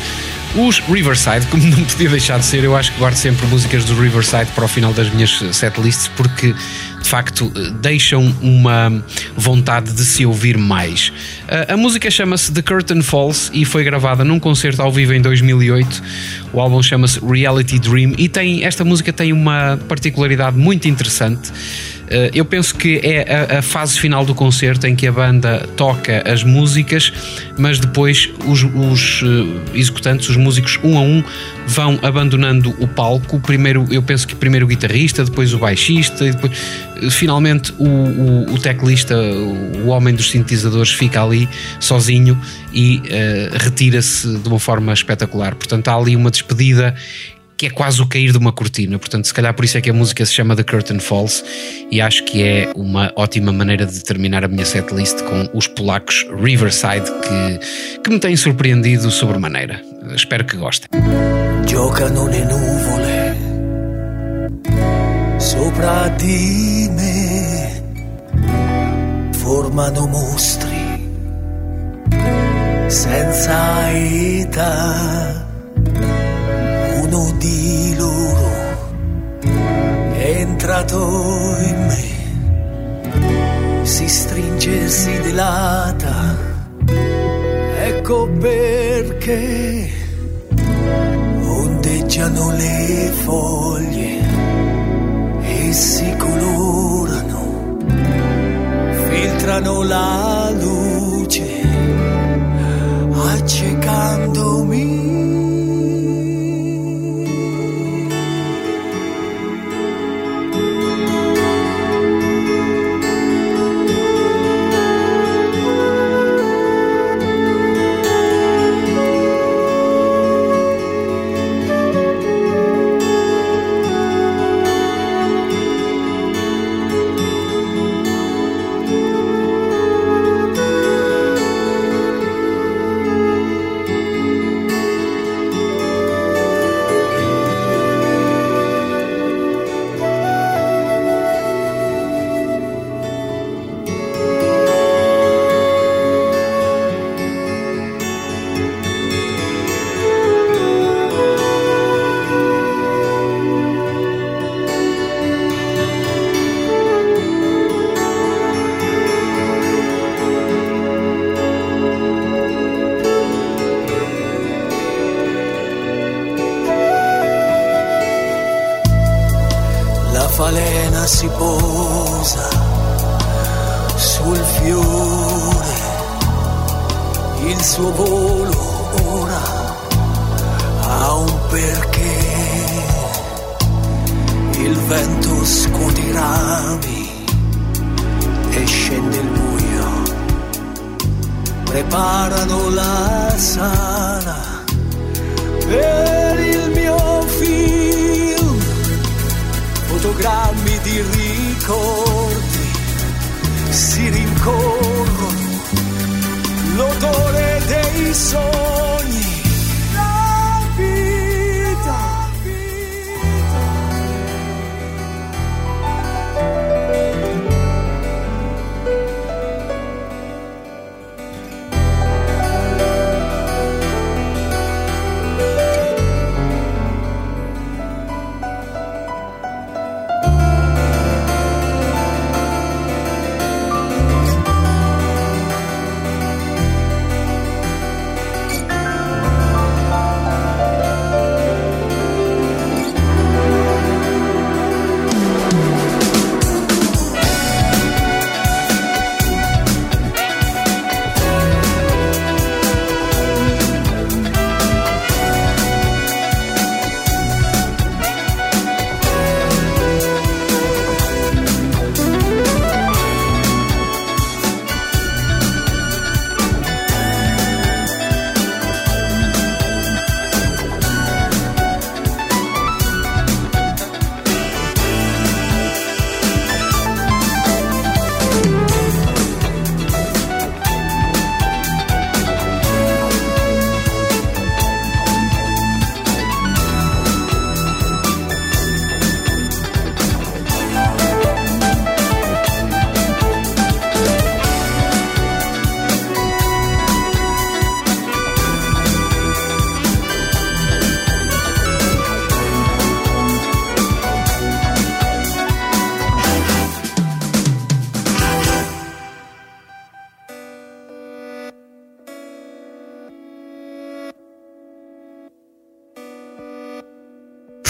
os Riverside, como não podia deixar de ser, eu acho que guardo sempre músicas do Riverside para o final das minhas setlists porque de facto deixam uma vontade de se ouvir mais. A, a música chama-se The Curtain Falls e foi gravada num concerto ao vivo em 2008. O álbum chama-se Reality Dream e tem esta música tem uma particularidade muito interessante. Uh, eu penso que é a, a fase final do concerto em que a banda toca as músicas, mas depois os, os, uh, executantes, os músicos, um a um, vão abandonando o palco. Primeiro, eu penso que primeiro o guitarrista, depois o baixista, e depois, uh, finalmente, o, o, o teclista, o homem dos sintetizadores, fica ali sozinho e retira-se de uma forma espetacular. Portanto, há ali uma despedida que é quase o cair de uma cortina. Portanto, se calhar por isso é que a música se chama The Curtain Falls e acho que é uma ótima maneira de terminar a minha setlist com os polacos Riverside que, que me têm surpreendido sobremaneira. Espero que gostem. giocano le nuvole sopra di me, formano mostri senza età. Uno di loro è entrato in me, si stringe, si dilata. Ecco perché ondeggiano le foglie e si colorano, filtrano la luce,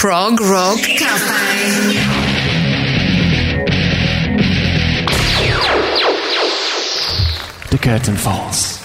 Prog Rock Cafe. The curtain falls.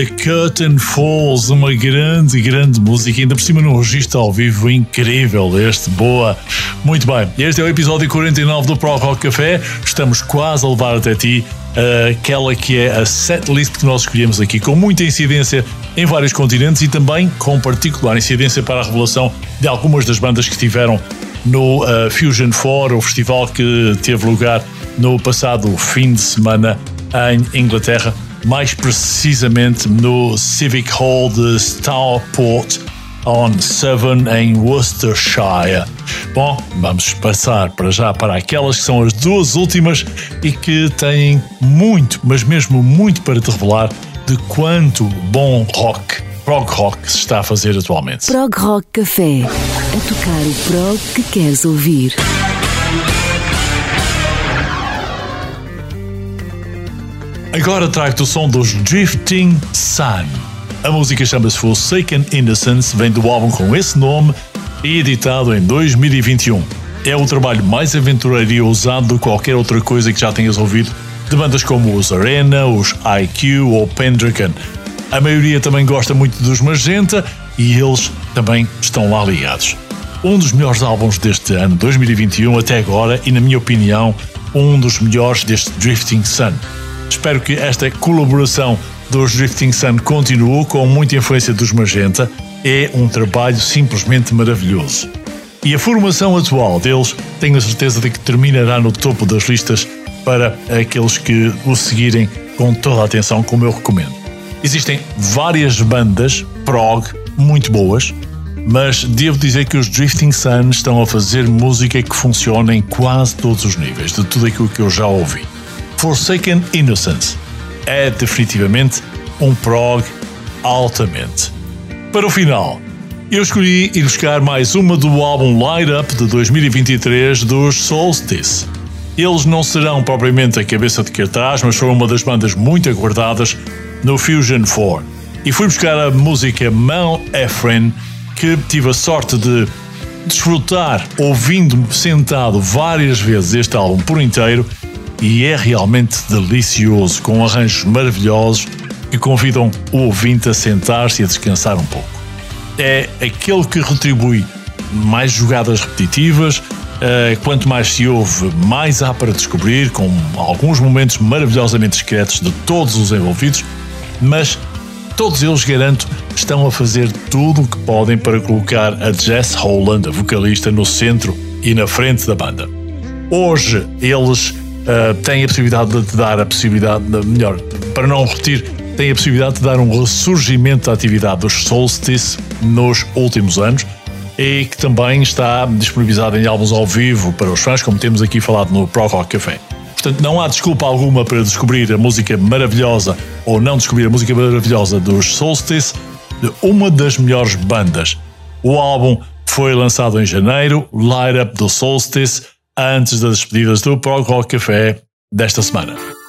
The Curtain Falls, uma grande, grande música, ainda por cima num registro ao vivo incrível este, boa. Muito bem, este é o episódio 49 do Pro Rock Café, estamos quase a levar até ti uh, aquela que é a setlist que nós escolhemos aqui, com muita incidência em vários continentes e também com particular incidência para a revelação de algumas das bandas que estiveram no uh, Fusion 4, o festival que teve lugar no passado fim de semana em Inglaterra, mais precisamente no Civic Hall de Stourport on Severn em Worcestershire. Bom, vamos passar para já para aquelas que são as duas últimas e que têm muito, mas mesmo muito para te revelar de quanto bom rock, prog rock se está a fazer atualmente. Prog Rock Café. A tocar o prog que queres ouvir. Agora trago-te o som dos Drifting Sun. A música chama-se Forsaken Innocence, vem do álbum com esse nome e editado em 2021. É o trabalho mais aventureiro e ousado do que qualquer outra coisa que já tenhas ouvido de bandas como os Arena, os IQ ou Pendragon. A maioria também gosta muito dos Magenta e eles também estão lá ligados. Um dos melhores álbuns deste ano 2021 até agora e, na minha opinião, um dos melhores deste Drifting Sun. Espero que esta colaboração dos Drifting Sun continue com muita influência dos Magenta. É um trabalho simplesmente maravilhoso. E a formação atual deles, tenho a certeza de que terminará no topo das listas para aqueles que o seguirem com toda a atenção, como eu recomendo. Existem várias bandas prog muito boas, mas devo dizer que os Drifting Sun estão a fazer música que funciona em quase todos os níveis, de tudo aquilo que eu já ouvi. Forsaken Innocence é definitivamente um prog altamente. Para o final, eu escolhi ir buscar mais uma do álbum Light Up de 2023 dos Solstice. Eles não serão propriamente a cabeça de cartaz, mas foram uma das bandas muito aguardadas no Fusion 4. E fui buscar a música Mount Ephraim, que tive a sorte de desfrutar ouvindo sentado várias vezes este álbum por inteiro e é realmente delicioso, com arranjos maravilhosos que convidam o ouvinte a sentar-se e a descansar um pouco. É aquele que retribui mais jogadas repetitivas, eh, quanto mais se ouve, mais há para descobrir, com alguns momentos maravilhosamente discretos de todos os envolvidos, mas todos eles, garanto, estão a fazer tudo o que podem para colocar a Jess Holland, a vocalista, no centro e na frente da banda. Hoje eles uh, têm a possibilidade de dar a possibilidade, de, melhor, para não repetir, têm a possibilidade de dar um ressurgimento da atividade dos Solstice nos últimos anos e que também está disponibilizado em álbuns ao vivo para os fãs, como temos aqui falado no Pro Rock Café. Portanto, não há desculpa alguma para descobrir a música maravilhosa ou não descobrir a música maravilhosa dos Solstice, de uma das melhores bandas. O álbum foi lançado em janeiro, Light Up do Solstice, antes das despedidas do Prog Rock Café desta semana.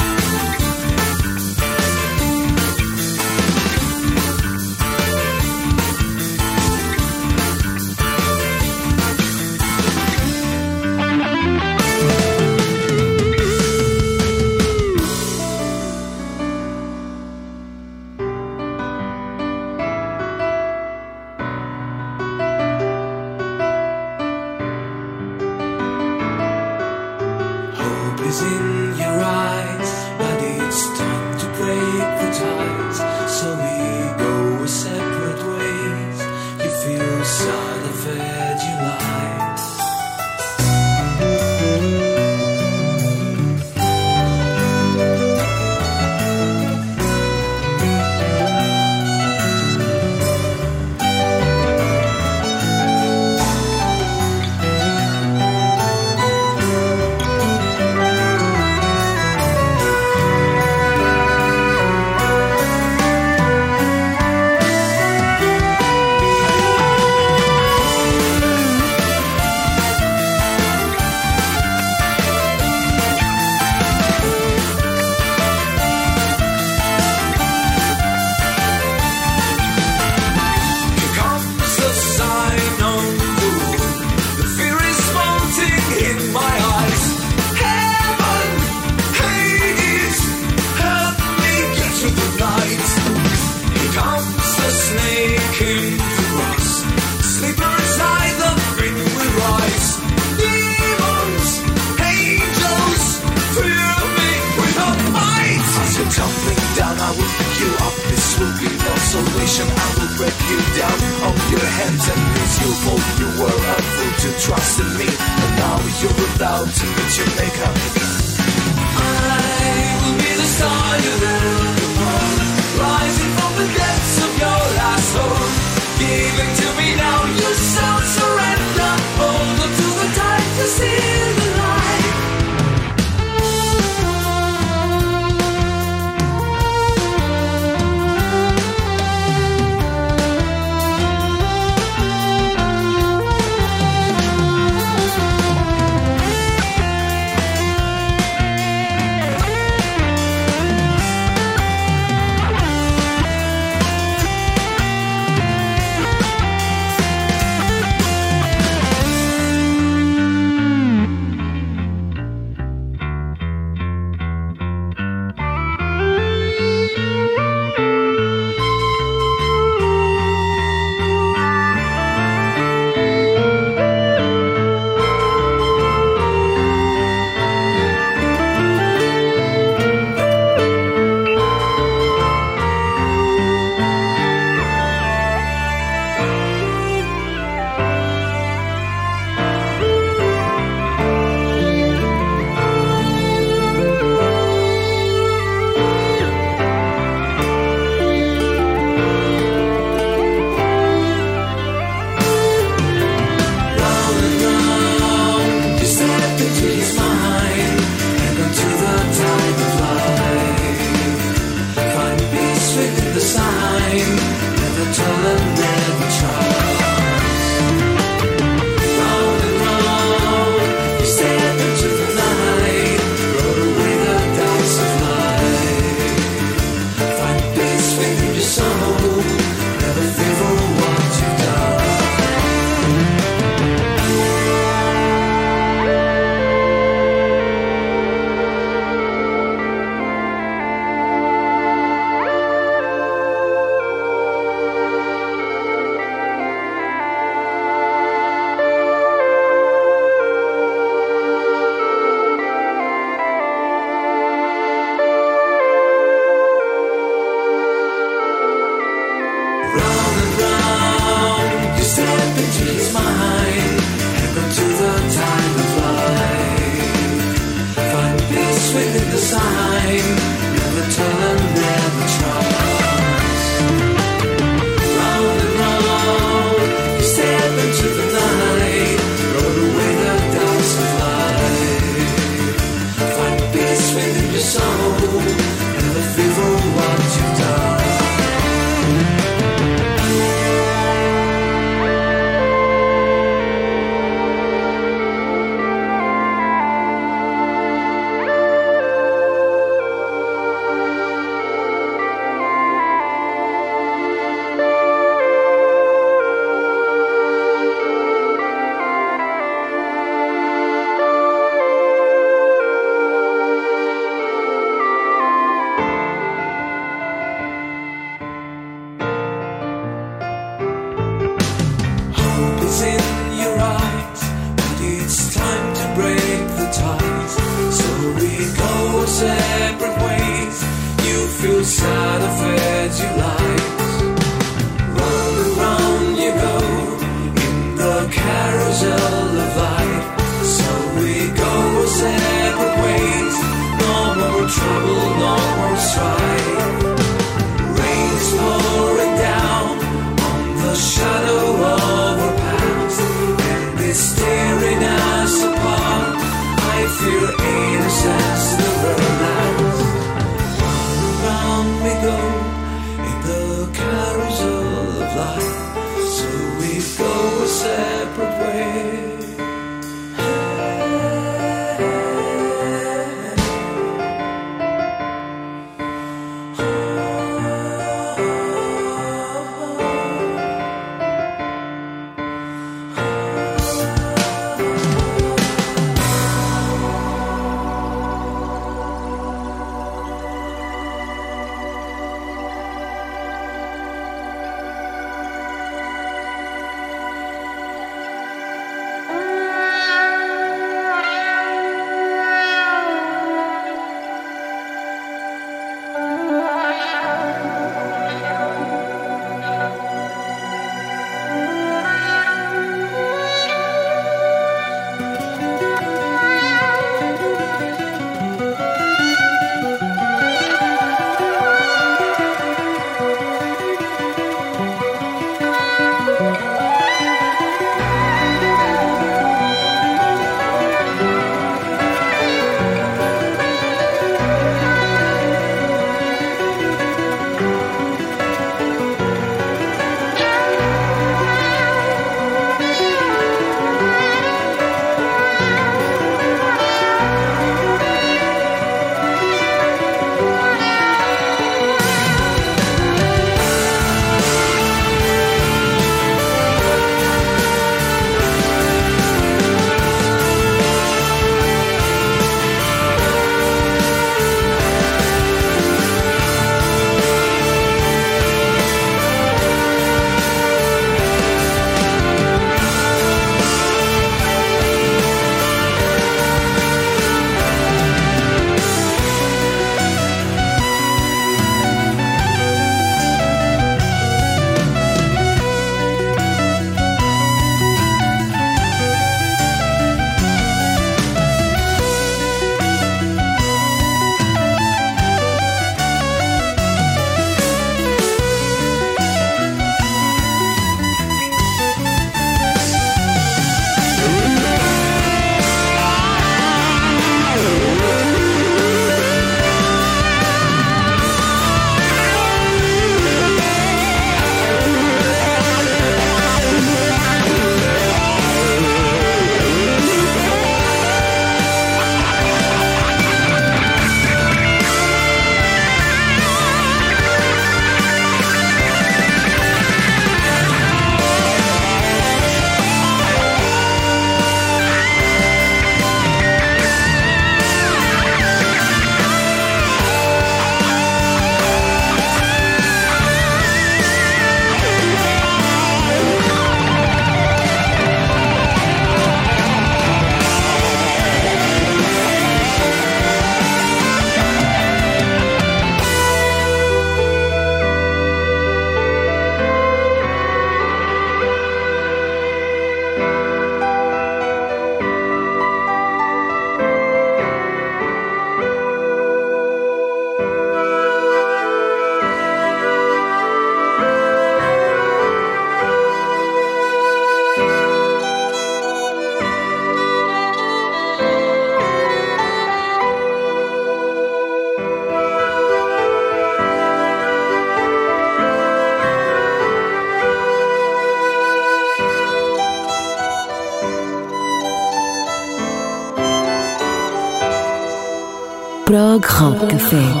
Café.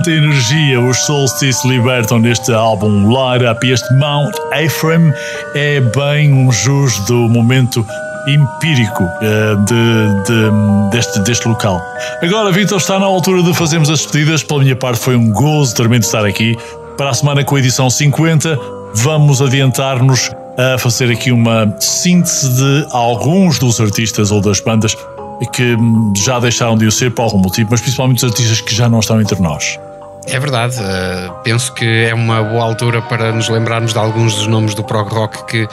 Quanta energia os Solstice libertam neste álbum Light Up. Este Mount Ephraim é bem um jus do momento empírico eh, de- de- deste, deste local. Agora, Vitor, está na altura de fazermos as despedidas. Pela minha parte, foi um gozo tremendo estar aqui. Para a semana, com a edição 50, vamos adiantar-nos a fazer aqui uma síntese de alguns dos artistas ou das bandas que hum, já deixaram de o ser por algum motivo, mas principalmente os artistas que já não estão entre nós. É verdade, eh, penso que é uma boa altura para nos lembrarmos de alguns dos nomes do prog rock que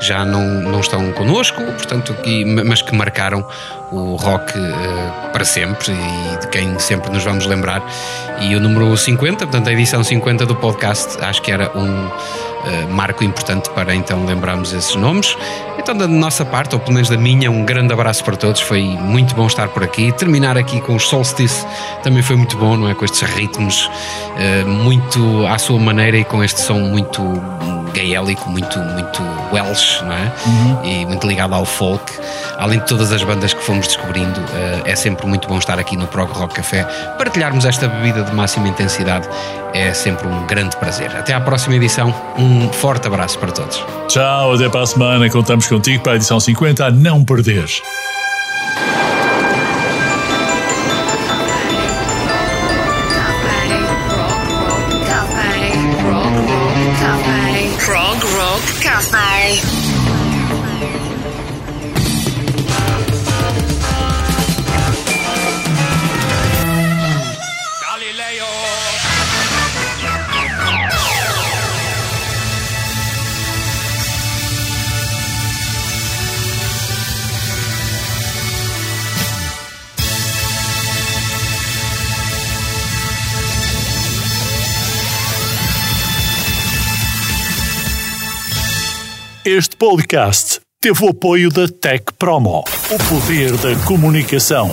já não, não estão connosco, portanto, mas que marcaram o rock eh, para sempre e de quem sempre nos vamos lembrar. E o número 50, portanto, a edição 50 do podcast, acho que era um eh, marco importante para então lembrarmos esses nomes. Então, da nossa parte, ou pelo menos da minha, um grande abraço para todos. Foi muito bom estar por aqui. Terminar aqui com os Solstice também foi muito bom, não é? Com estes ritmos eh, muito à sua maneira e com este som muito gaélico, muito, muito Welsh, não é? E muito ligado ao folk. Além de todas as bandas que fomos descobrindo, eh, é sempre muito bom estar aqui no Prog Rock Café. Partilharmos esta bebida de máxima intensidade é sempre um grande prazer. Até à próxima edição. Um forte abraço para todos. Tchau, até para a semana. Contamos contigo para a edição 50 a não perder. Este podcast teve o apoio da Tech Promo, o poder da comunicação.